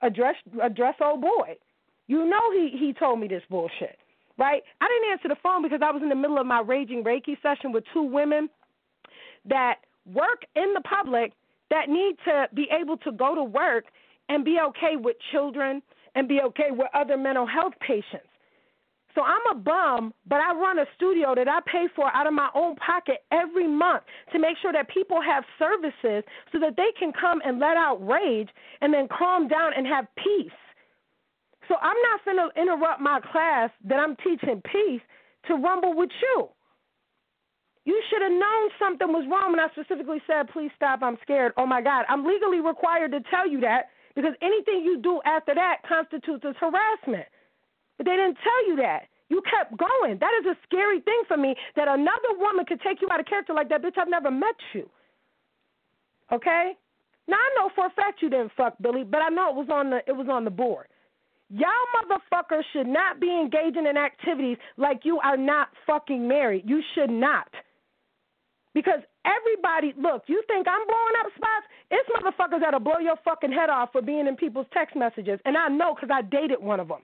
Address, address old boy. You know he, he told me this bullshit, right? I didn't answer the phone because I was in the middle of my raging Reiki session with two women that work in the public that need to be able to go to work and be okay with children and be okay with other mental health patients. So I'm a bum, but I run a studio that I pay for out of my own pocket every month to make sure that people have services so that they can come and let out rage and then calm down and have peace. So I'm not going to interrupt my class that I'm teaching peace to rumble with you. You should have known something was wrong when I specifically said, please stop, I'm scared. Oh my God, I'm legally required to tell you that because anything you do after that constitutes as harassment. But they didn't tell you that. You kept going. That is a scary thing for me that another woman could take you out of character like that. Bitch, I've never met you. Okay? Now I know for a fact you didn't fuck Billy, but I know it was on the it was on the board. Y'all motherfuckers should not be engaging in activities like you are not fucking married. You should not. Because everybody, look, you think I'm blowing up spots? It's motherfuckers that'll blow your fucking head off for being in people's text messages. And I know because I dated one of them.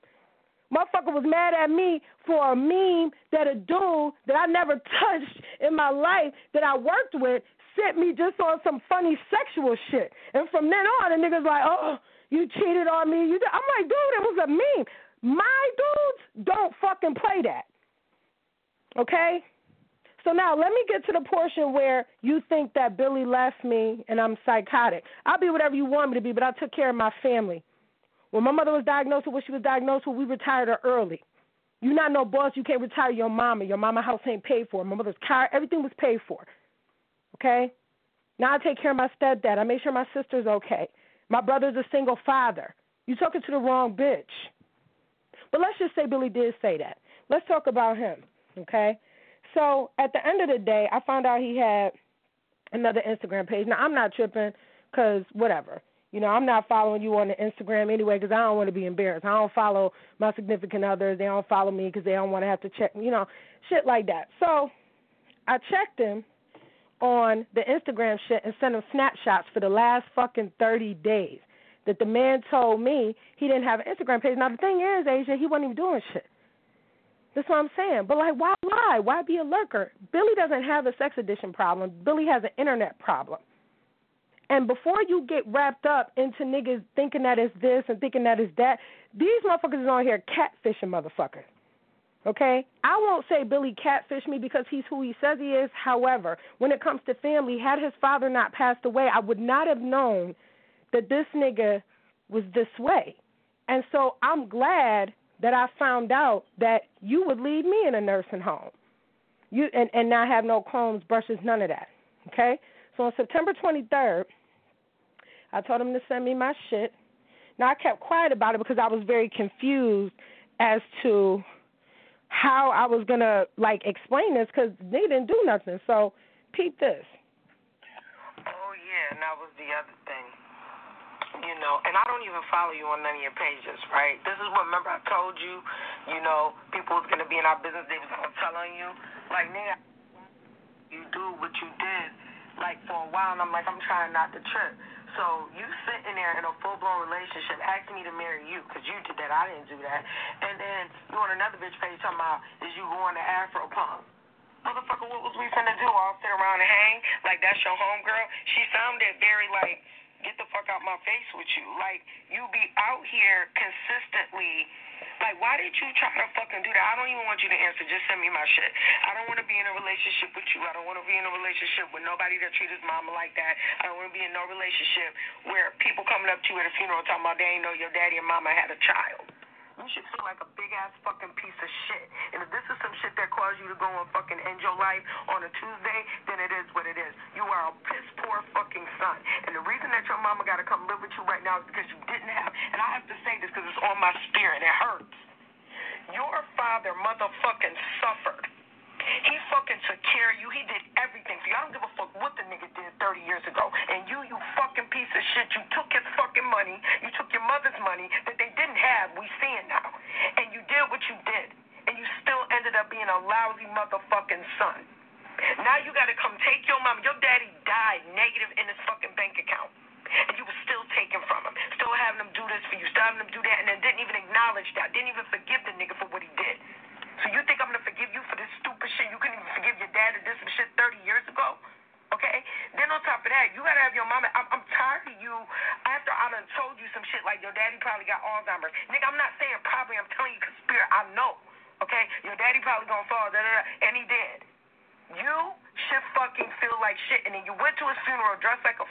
Motherfucker was mad at me for a meme that a dude that I never touched in my life that I worked with sent me just on some funny sexual shit. And from then on, the nigga's like, oh, you cheated on me. You I'm like, dude, it was a meme. My dudes don't fucking play that. Okay? So now let me get to the portion where you think that Billy left me and I'm psychotic. I'll be whatever you want me to be, but I took care of my family. When my mother was diagnosed with what she was diagnosed with, we retired her early. You not no boss, you can't retire your mama. Your mama house ain't paid for. My mother's car, everything was paid for. Okay? Now I take care of my stepdad. I make sure my sister's okay. My brother's a single father. You talking to the wrong bitch. But let's just say Billy did say that. Let's talk about him, okay? So at the end of the day, I found out he had another Instagram page. Now I'm not tripping because whatever. You know, I'm not following you on the Instagram anyway because I don't want to be embarrassed. I don't follow my significant others. They don't follow me because they don't want to have to check, you know, shit like that. So I checked him on the Instagram shit and sent him snapshots for the last fucking 30 days. That the man told me he didn't have an Instagram page. Now the thing is, Asia, he wasn't even doing shit. That's what I'm saying. But like, why lie? Why be a lurker? Billy doesn't have a sex addiction problem. Billy has an internet problem. And before you get wrapped up into niggas thinking that it's this and thinking that it's that, these motherfuckers is on here catfishing motherfuckers. Okay? I won't say Billy catfished me because he's who he says he is. However, when it comes to family, had his father not passed away, I would not have known that this nigga was this way. And so I'm glad that I found out that you would leave me in a nursing home. You and, and not have no combs, brushes, none of that. Okay? So on September 23rd, I told him to send me my shit. Now I kept quiet about it because I was very confused as to how I was gonna like explain this because they didn't do nothing. So, peep this. Oh yeah, and that was the other thing you know, and I don't even follow you on none of your pages, right? This is what remember I told you, you know, people was gonna be in our business, they was gonna tell on you. Like nigga you do what you did like for a while and I'm like, I'm trying not to trip. So you sitting there in a full blown relationship asking me to marry you because you did that, I didn't do that. And then you on another bitch page talking about is you going to Afro Punk. Motherfucker, what was we finna do? All sit around and hang? Like that's your homegirl? She sounded very like get the fuck out my face with you. Like, you be out here consistently. Like, why did you try to fucking do that? I don't even want you to answer. Just send me my shit. I don't want to be in a relationship with you. I don't want to be in a relationship with nobody that treats his mama like that. I don't want to be in no relationship where people coming up to you at a funeral talking about they ain't know your daddy and mama had a child. You should feel like a big ass fucking piece of shit. And if this is some shit that caused you to go and fucking end your life on a Tuesday, then it is what it is. You are a piss poor fucking son. And the reason that your mama got to come live with you right now is because you didn't have, and I have to say this because it's on my spirit, it hurts. Your father motherfucking suffered he fucking took care of you. He did everything for you. I don't give a fuck what the nigga did 30 years ago. And you, you fucking piece of shit, you took his fucking money. You took your mother's money that they didn't have. We see it now. And you did what you did. And you still ended up being a lousy motherfucking son. Now you gotta come take your mom. Your daddy died negative in his fucking bank account. And you were still taking from him. Still having him do this for you. Still having him do that. And then didn't even acknowledge that. Didn't even forget. he probably got Alzheimer's. Nigga, I'm not saying probably. I'm telling you, cause spirit, I know. Okay, your daddy probably gonna fall. Da, da, da, and he did. You should fucking feel like shit. And then you went to his funeral dressed like a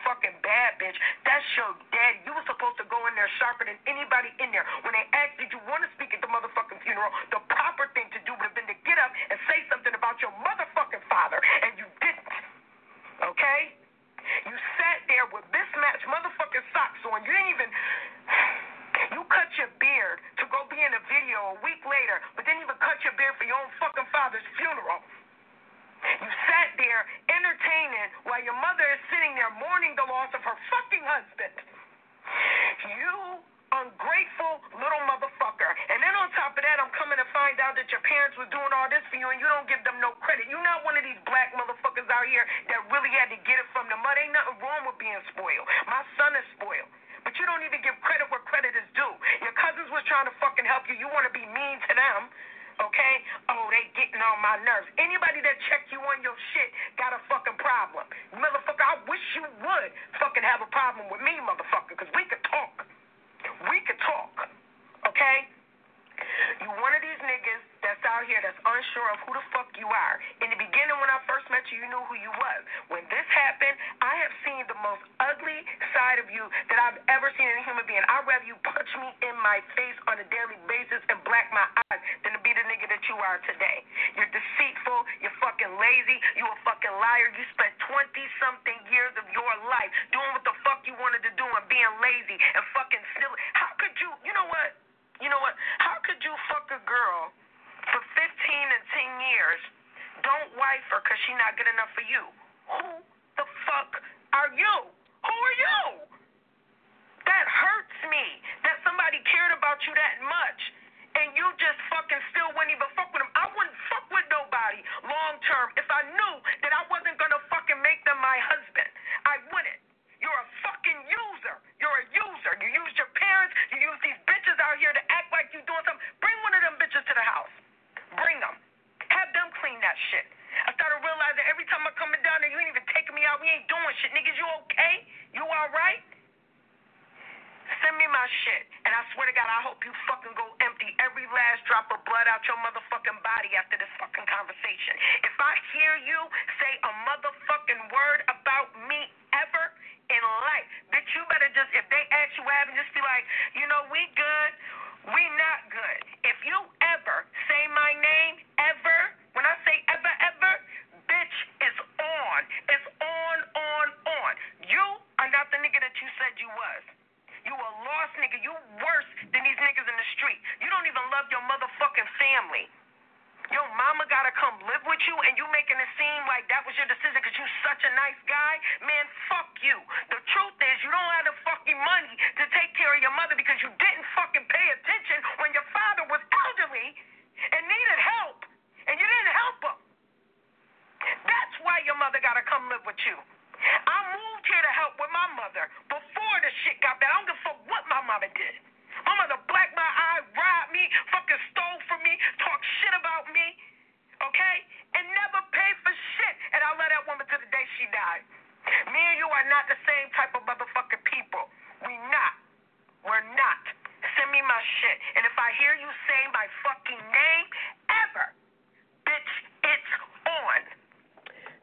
Our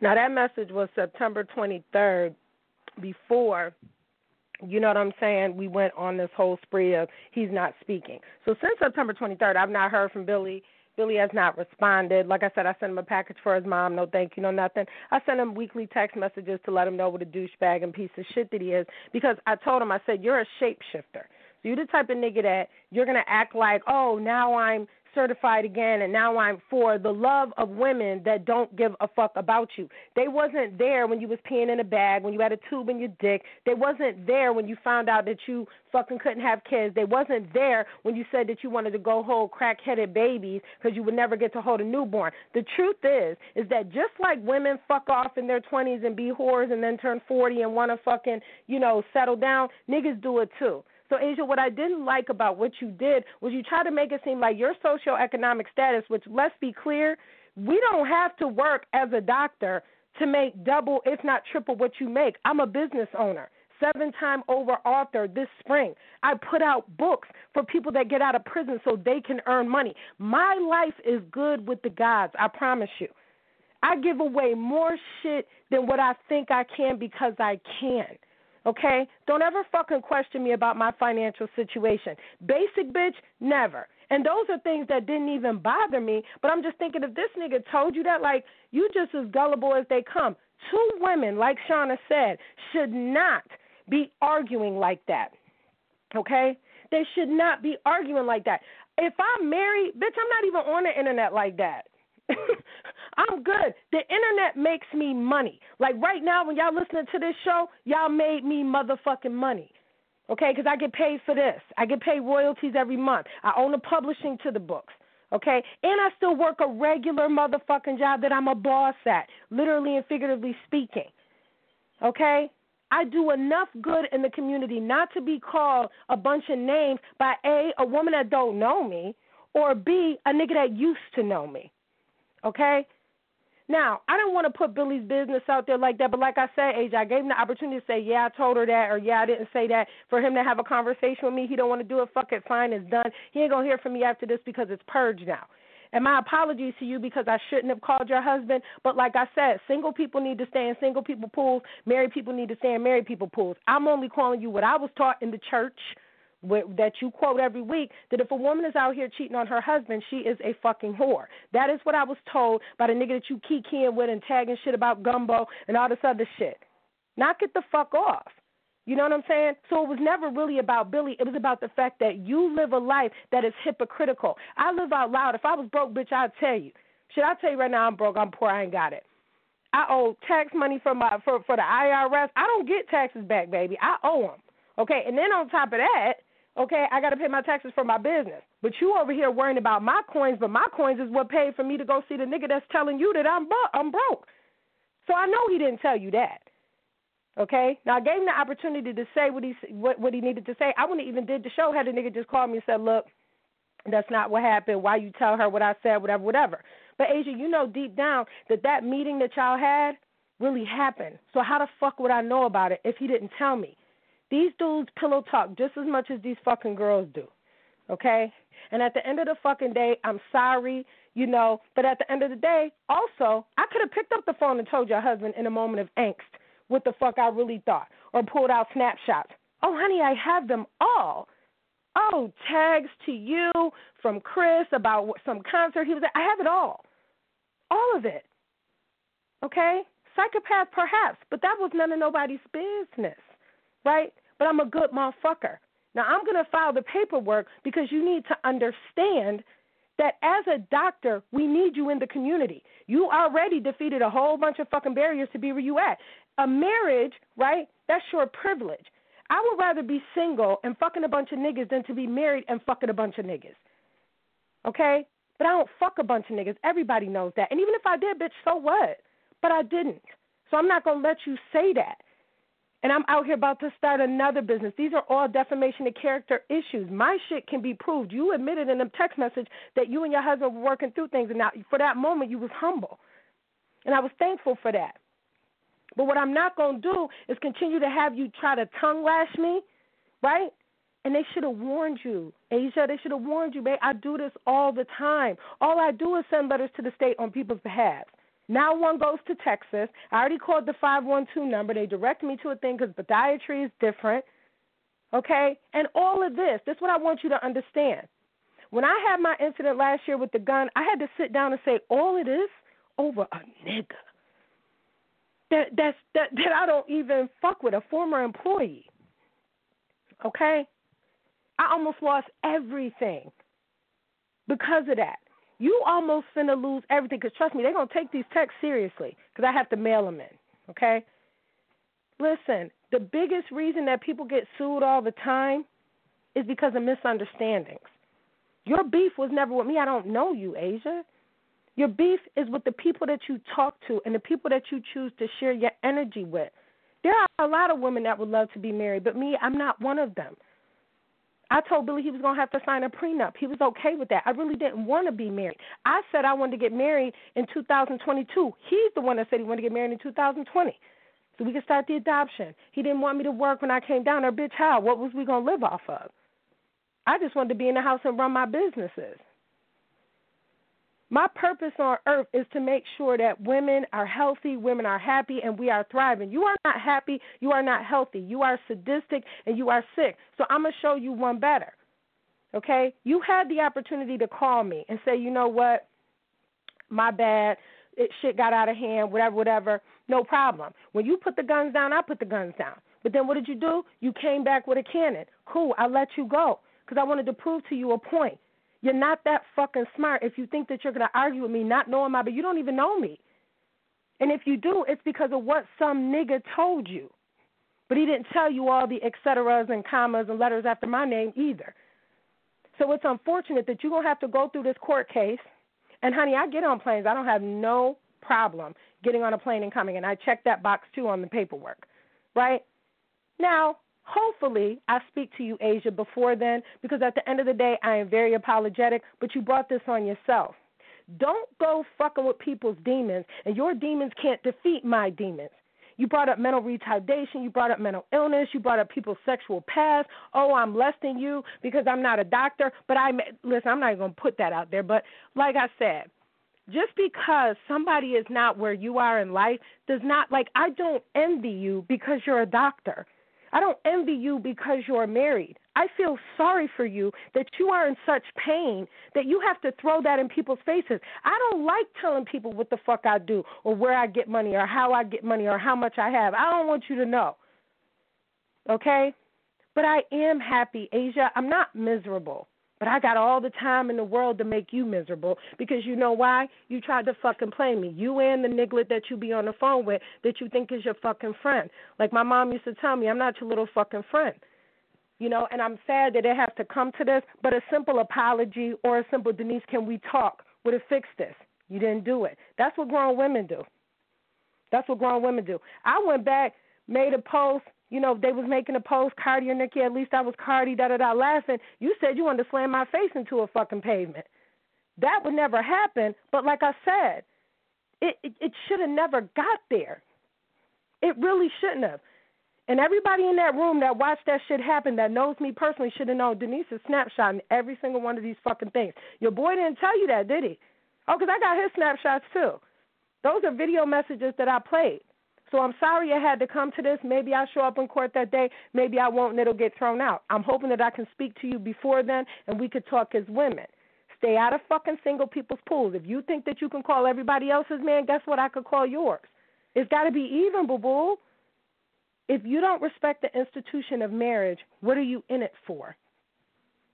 Now that message was September 23rd before you know what I'm saying? We went on this whole spree of he's not speaking. So since September 23rd, I've not heard from Billy. Billy has not responded. Like I said, I sent him a package for his mom. No thank you, no nothing. I sent him weekly text messages to let him know what a douchebag and piece of shit that he is because I told him, I said, you're a shapeshifter. So you're the type of nigga that you're going to act like, oh, now I'm certified again and now I'm for the love of women that don't give a fuck about you. They wasn't there when you was peeing in a bag, when you had a tube in your dick. They wasn't there when you found out that you fucking couldn't have kids. They wasn't there when you said that you wanted to go hold crack-headed babies because you would never get to hold a newborn. The truth is is that just like women fuck off in their 20s and be whores and then turn 40 and want to fucking, you know, settle down, niggas do it too. So, Asia, what I didn't like about what you did was you tried to make it seem like your socioeconomic status, which let's be clear, we don't have to work as a doctor to make double, if not triple, what you make. I'm a business owner, seven time over author this spring. I put out books for people that get out of prison so they can earn money. My life is good with the gods, I promise you. I give away more shit than what I think I can because I can. Okay? Don't ever fucking question me about my financial situation. Basic bitch, never. And those are things that didn't even bother me. But I'm just thinking if this nigga told you that, like, you just as gullible as they come. Two women, like Shauna said, should not be arguing like that. Okay? They should not be arguing like that. If I'm married, bitch, I'm not even on the internet like that. I'm good. The internet makes me money. Like right now, when y'all listening to this show, y'all made me motherfucking money. Okay, because I get paid for this. I get paid royalties every month. I own the publishing to the books. Okay, and I still work a regular motherfucking job that I'm a boss at, literally and figuratively speaking. Okay, I do enough good in the community not to be called a bunch of names by A, a woman that don't know me, or B, a nigga that used to know me. Okay? Now, I don't want to put Billy's business out there like that, but like I said, AJ, I gave him the opportunity to say, yeah, I told her that, or yeah, I didn't say that. For him to have a conversation with me, he don't want to do it. Fuck it, fine, it's done. He ain't gonna hear from me after this because it's purged now. And my apologies to you because I shouldn't have called your husband. But like I said, single people need to stay in single people pools. Married people need to stay in married people pools. I'm only calling you what I was taught in the church that you quote every week that if a woman is out here cheating on her husband, she is a fucking whore. That is what I was told by the nigga that you kikiing with and tagging shit about gumbo and all this other shit. Knock it the fuck off. You know what I'm saying? So it was never really about Billy. It was about the fact that you live a life that is hypocritical. I live out loud. If I was broke, bitch, I'd tell you. Should I tell you right now I'm broke, I'm poor, I ain't got it. I owe tax money for my for for the IRS. I don't get taxes back, baby. I owe them. Okay, and then on top of that, Okay, I got to pay my taxes for my business. But you over here worrying about my coins, but my coins is what paid for me to go see the nigga that's telling you that I'm bu- I'm broke. So I know he didn't tell you that. Okay, now I gave him the opportunity to say what he what what he needed to say. I wouldn't even did the show had the nigga just called me and said, "Look, that's not what happened. Why you tell her what I said? Whatever, whatever." But Asia, you know deep down that that meeting that y'all had really happened. So how the fuck would I know about it if he didn't tell me? These dudes pillow talk just as much as these fucking girls do. Okay? And at the end of the fucking day, I'm sorry, you know, but at the end of the day, also, I could have picked up the phone and told your husband in a moment of angst what the fuck I really thought or pulled out snapshots. Oh, honey, I have them all. Oh, tags to you from Chris about some concert he was at. I have it all. All of it. Okay? Psychopath, perhaps, but that was none of nobody's business right? But I'm a good motherfucker. Now I'm going to file the paperwork because you need to understand that as a doctor, we need you in the community. You already defeated a whole bunch of fucking barriers to be where you at. A marriage, right? That's your privilege. I would rather be single and fucking a bunch of niggas than to be married and fucking a bunch of niggas. Okay? But I don't fuck a bunch of niggas. Everybody knows that. And even if I did, bitch, so what? But I didn't. So I'm not going to let you say that and I'm out here about to start another business. These are all defamation of character issues. My shit can be proved. You admitted in a text message that you and your husband were working through things, and now for that moment you was humble, and I was thankful for that. But what I'm not gonna do is continue to have you try to tongue lash me, right? And they should have warned you, Asia. They should have warned you, babe. I do this all the time. All I do is send letters to the state on people's behalf. Now one goes to Texas. I already called the 512 number. They direct me to a thing because podiatry is different. Okay? And all of this, this is what I want you to understand. When I had my incident last year with the gun, I had to sit down and say, all it is over a nigga. That that's that that I don't even fuck with a former employee. Okay? I almost lost everything because of that. You almost finna lose everything. Because trust me, they're gonna take these texts seriously. Because I have to mail them in. Okay. Listen, the biggest reason that people get sued all the time is because of misunderstandings. Your beef was never with me. I don't know you, Asia. Your beef is with the people that you talk to and the people that you choose to share your energy with. There are a lot of women that would love to be married, but me, I'm not one of them. I told Billy he was going to have to sign a prenup. He was okay with that. I really didn't want to be married. I said I wanted to get married in 2022. He's the one that said he wanted to get married in 2020 so we could start the adoption. He didn't want me to work when I came down there. Bitch, how? What was we going to live off of? I just wanted to be in the house and run my businesses. My purpose on earth is to make sure that women are healthy, women are happy, and we are thriving. You are not happy, you are not healthy. You are sadistic and you are sick. So I'm going to show you one better. Okay? You had the opportunity to call me and say, you know what? My bad. It shit got out of hand, whatever, whatever. No problem. When you put the guns down, I put the guns down. But then what did you do? You came back with a cannon. Cool, I let you go because I wanted to prove to you a point. You're not that fucking smart if you think that you're going to argue with me not knowing my, but you don't even know me. And if you do, it's because of what some nigga told you. But he didn't tell you all the et ceteras and commas and letters after my name either. So it's unfortunate that you're going to have to go through this court case. And, honey, I get on planes. I don't have no problem getting on a plane and coming. And I check that box, too, on the paperwork. Right? Now, Hopefully, I speak to you, Asia, before then, because at the end of the day, I am very apologetic, but you brought this on yourself. Don't go fucking with people's demons, and your demons can't defeat my demons. You brought up mental retardation. You brought up mental illness. You brought up people's sexual past. Oh, I'm less than you because I'm not a doctor. But I listen. I'm not even gonna put that out there. But like I said, just because somebody is not where you are in life does not like I don't envy you because you're a doctor. I don't envy you because you're married. I feel sorry for you that you are in such pain that you have to throw that in people's faces. I don't like telling people what the fuck I do or where I get money or how I get money or how much I have. I don't want you to know. Okay? But I am happy, Asia. I'm not miserable. But I got all the time in the world to make you miserable because you know why? You tried to fucking play me. You and the niglet that you be on the phone with that you think is your fucking friend. Like my mom used to tell me, I'm not your little fucking friend. You know, and I'm sad that it has to come to this, but a simple apology or a simple Denise, can we talk would have fixed this. You didn't do it. That's what grown women do. That's what grown women do. I went back, made a post, you know, they was making a post, Cardi or Nicki, at least I was Cardi, da da da, laughing. You said you wanted to slam my face into a fucking pavement. That would never happen. But like I said, it it, it should have never got there. It really shouldn't have. And everybody in that room that watched that shit happen, that knows me personally, should have known Denise is snapshotting every single one of these fucking things. Your boy didn't tell you that, did he? Oh, because I got his snapshots too. Those are video messages that I played. So I'm sorry I had to come to this. Maybe I'll show up in court that day. Maybe I won't and it'll get thrown out. I'm hoping that I can speak to you before then and we could talk as women. Stay out of fucking single people's pools. If you think that you can call everybody else's man, guess what? I could call yours. It's got to be even, boo boo. If you don't respect the institution of marriage, what are you in it for?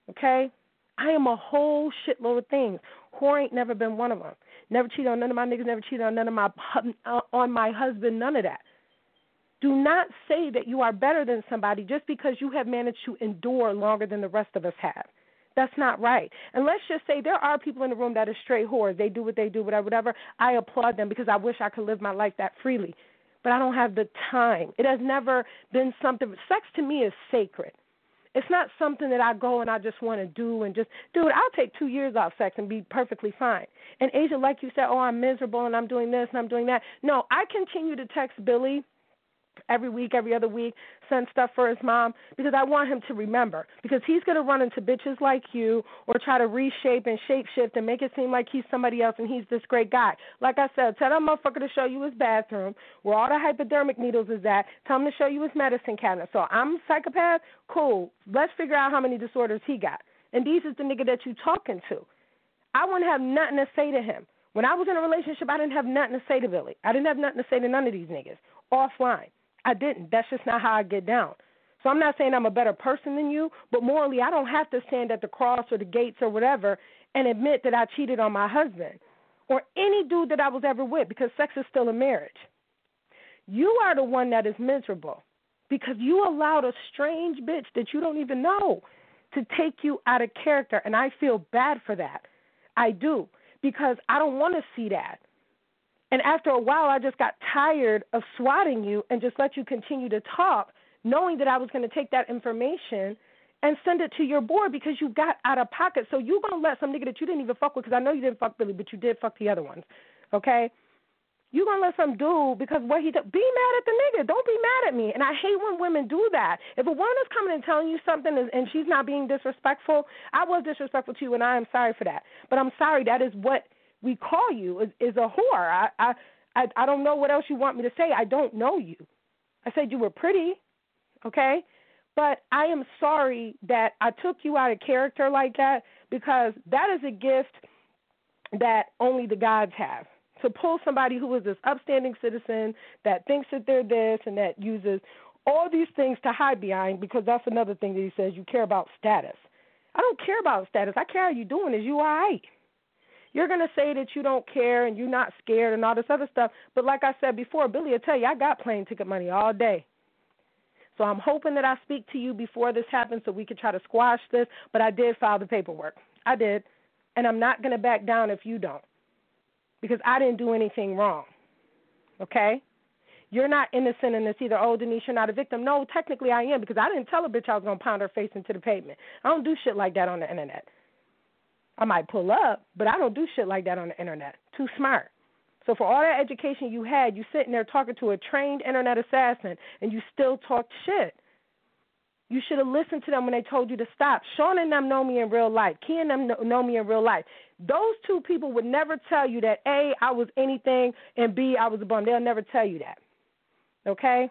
Okay? I am a whole shitload of things. Whore ain't never been one of them. Never cheated on none of my niggas. Never cheated on none of my uh, on my husband. None of that. Do not say that you are better than somebody just because you have managed to endure longer than the rest of us have. That's not right. And let's just say there are people in the room that are straight whores. They do what they do, whatever, whatever. I applaud them because I wish I could live my life that freely. But I don't have the time. It has never been something. Sex to me is sacred. It's not something that I go and I just want to do and just, dude, I'll take two years off sex and be perfectly fine. And Asia, like you said, oh, I'm miserable and I'm doing this and I'm doing that. No, I continue to text Billy every week, every other week, send stuff for his mom because I want him to remember. Because he's going to run into bitches like you or try to reshape and shape shift and make it seem like he's somebody else and he's this great guy. Like I said, tell that motherfucker to show you his bathroom where all the hypodermic needles is at. Tell him to show you his medicine cabinet. So I'm a psychopath? Cool. Let's figure out how many disorders he got. And these is the nigga that you talking to. I wouldn't have nothing to say to him. When I was in a relationship, I didn't have nothing to say to Billy. I didn't have nothing to say to none of these niggas. Offline. I didn't. That's just not how I get down. So I'm not saying I'm a better person than you, but morally, I don't have to stand at the cross or the gates or whatever and admit that I cheated on my husband or any dude that I was ever with because sex is still a marriage. You are the one that is miserable because you allowed a strange bitch that you don't even know to take you out of character. And I feel bad for that. I do because I don't want to see that. And after a while, I just got tired of swatting you and just let you continue to talk, knowing that I was going to take that information and send it to your board because you got out of pocket. So you gonna let some nigga that you didn't even fuck with, because I know you didn't fuck Billy, but you did fuck the other ones, okay? You gonna let some dude because what he did? Be mad at the nigga. Don't be mad at me. And I hate when women do that. If a woman is coming and telling you something and she's not being disrespectful, I was disrespectful to you, and I am sorry for that. But I'm sorry. That is what we call you is, is a whore. I, I I I don't know what else you want me to say. I don't know you. I said you were pretty, okay? But I am sorry that I took you out of character like that because that is a gift that only the gods have. To pull somebody who is this upstanding citizen that thinks that they're this and that uses all these things to hide behind because that's another thing that he says you care about status. I don't care about status. I care how you doing. Is you all right? You're gonna say that you don't care and you're not scared and all this other stuff. But like I said before, Billy will tell you I got plane ticket money all day. So I'm hoping that I speak to you before this happens so we can try to squash this. But I did file the paperwork. I did. And I'm not going to back down if you don't. Because I didn't do anything wrong. Okay? You're not innocent in this either. Oh, Denise, you're not a victim. No, technically I am because I didn't tell a bitch I was going to pound her face into the pavement. I don't do shit like that on the internet. I might pull up, but I don't do shit like that on the internet. Too smart. So for all that education you had, you sitting there talking to a trained internet assassin, and you still talked shit. You should have listened to them when they told you to stop. Sean and them know me in real life. Key and them know me in real life. Those two people would never tell you that A, I was anything, and B, I was a bum. They'll never tell you that. Okay?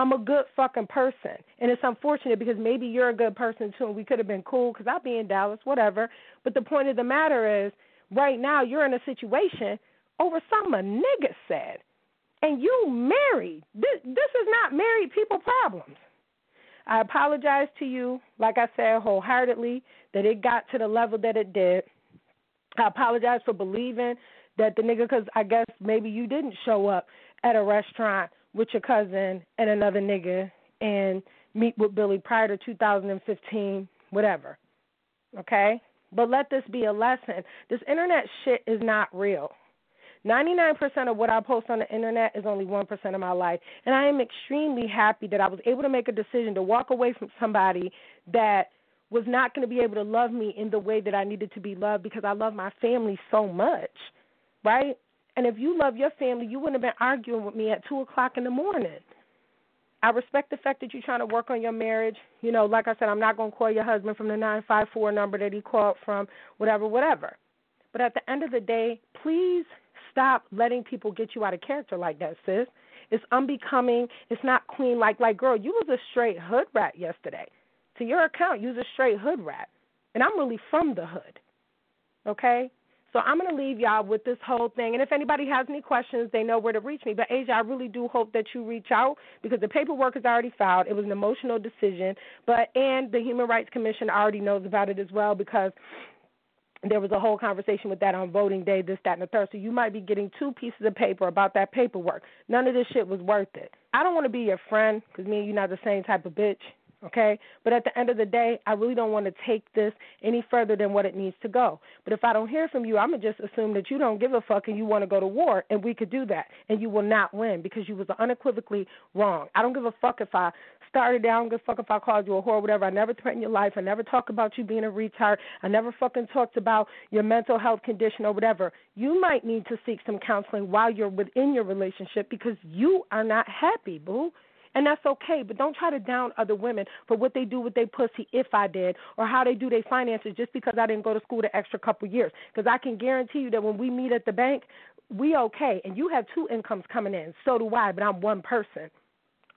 I'm a good fucking person. And it's unfortunate because maybe you're a good person too, and we could have been cool because I'll be in Dallas, whatever. But the point of the matter is, right now, you're in a situation over something a nigga said, and you married. This this is not married people problems. I apologize to you, like I said, wholeheartedly, that it got to the level that it did. I apologize for believing that the nigga, because I guess maybe you didn't show up at a restaurant with your cousin and another nigga and meet with Billy prior to 2015, whatever. Okay? But let this be a lesson. This internet shit is not real. 99% of what I post on the internet is only 1% of my life. And I am extremely happy that I was able to make a decision to walk away from somebody that was not going to be able to love me in the way that I needed to be loved because I love my family so much, right? And if you love your family, you wouldn't have been arguing with me at 2 o'clock in the morning. I respect the fact that you're trying to work on your marriage. You know, like I said, I'm not going to call your husband from the 954 number that he called from, whatever, whatever. But at the end of the day, please stop letting people get you out of character like that, sis. It's unbecoming. It's not queen like like girl, you was a straight hood rat yesterday. To your account, you was a straight hood rat. And I'm really from the hood. Okay? So I'm going to leave y'all with this whole thing. And if anybody has any questions, they know where to reach me. But Asia, I really do hope that you reach out because the paperwork is already filed. It was an emotional decision, but and the Human Rights Commission already knows about it as well because there was a whole conversation with that on voting day, this, that, and the third. So you might be getting two pieces of paper about that paperwork. None of this shit was worth it. I don't want to be your friend because me and you are not the same type of bitch okay? But at the end of the day, I really don't want to take this any further than what it needs to go. But if I don't hear from you, I'm going to just assume that you don't give a fuck and you want to go to war, and we could do that. And you will not win because you was unequivocally wrong. I don't give a fuck if I started down, give a fuck if I called you a whore, whatever. I never threatened your life. I never talked about you being a retard. I never fucking talked about your mental health condition or whatever. You might need to seek some counseling while you're within your relationship because you are not happy, boo. And that's okay, but don't try to down other women for what they do with their pussy if I did, or how they do their finances just because I didn't go to school the extra couple years. Because I can guarantee you that when we meet at the bank, we okay. And you have two incomes coming in. So do I, but I'm one person.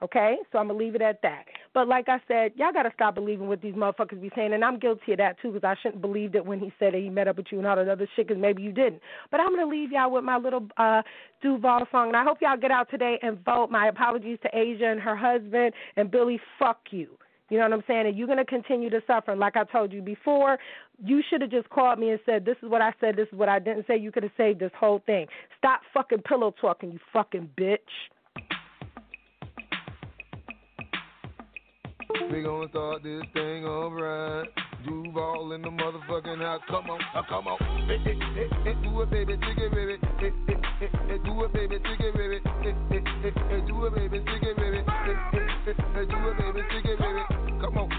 Okay, so I'm gonna leave it at that. But like I said, y'all gotta stop believing what these motherfuckers be saying, and I'm guilty of that too, because I shouldn't believe it when he said that he met up with you and all that other shit, because maybe you didn't. But I'm gonna leave y'all with my little uh Duval song, and I hope y'all get out today and vote. My apologies to Asia and her husband and Billy. Fuck you. You know what I'm saying? And you're going to continue to suffer. Like I told you before, You should have just called me and said, "This is what I said. This is what I didn't say." You could have saved this whole thing. Stop fucking pillow talking, you fucking bitch. We gonna start this thing alright. Duval in the motherfucking house. Come on, uh, come on. Hey, hey, hey, hey, do it, baby, it, baby. Hey, hey, hey, hey, do it, baby, it, baby. Hey, hey, hey, hey, do it, baby, it, baby. Hey, hey, hey, hey, do it, baby, it, baby. Come on,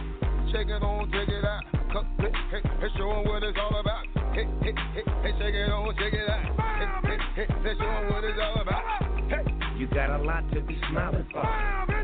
check it on, check it out. Come, hey, hey, hey, show 'em what it's all about. Hey, hey, hey, hey, check it on, check it out. Hey, hey, hey, hey, show 'em what it's all about. Hey. You got a lot to be smiling for.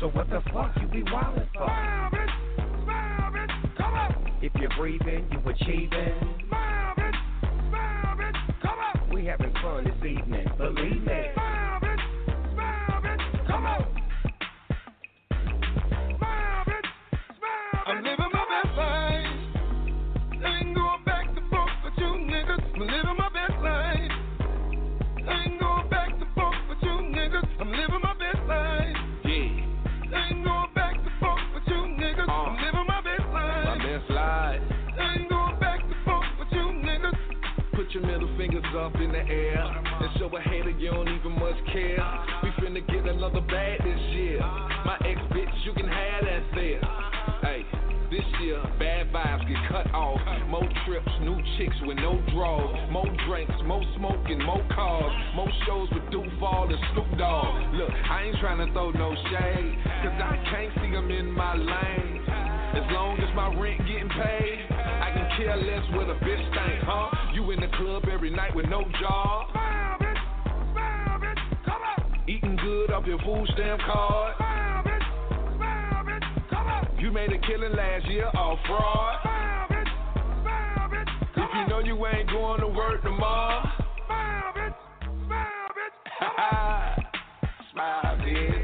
So what the fuck you be wildin' for? Smile, bitch. Smile, bitch. Come on. If you're breathing, you achieving. Smell itch, come up We having fun this evening, believe me. Up in the air and show a hater you don't even much care. We finna get another bag this year. My ex bitch, you can have that there. Hey, this year, bad vibes get cut off. More trips, new chicks with no draws. More drinks, more smoking, more cars. More shows with Duval and Snoop Dogg. Look, I ain't trying to throw no shade, cause I can't see them in my lane. As long as my rent getting paid, I can care less what a bitch think, huh? You in the club every night with no job. Smile, bitch. Smile, bitch. Come on. Eating good off your food stamp card. Smile, bitch. Smile, bitch. Come on. You made a killing last year off fraud. Smile, bitch, smile, bitch. If you know you ain't going to work tomorrow. Smile, bitch. Smile,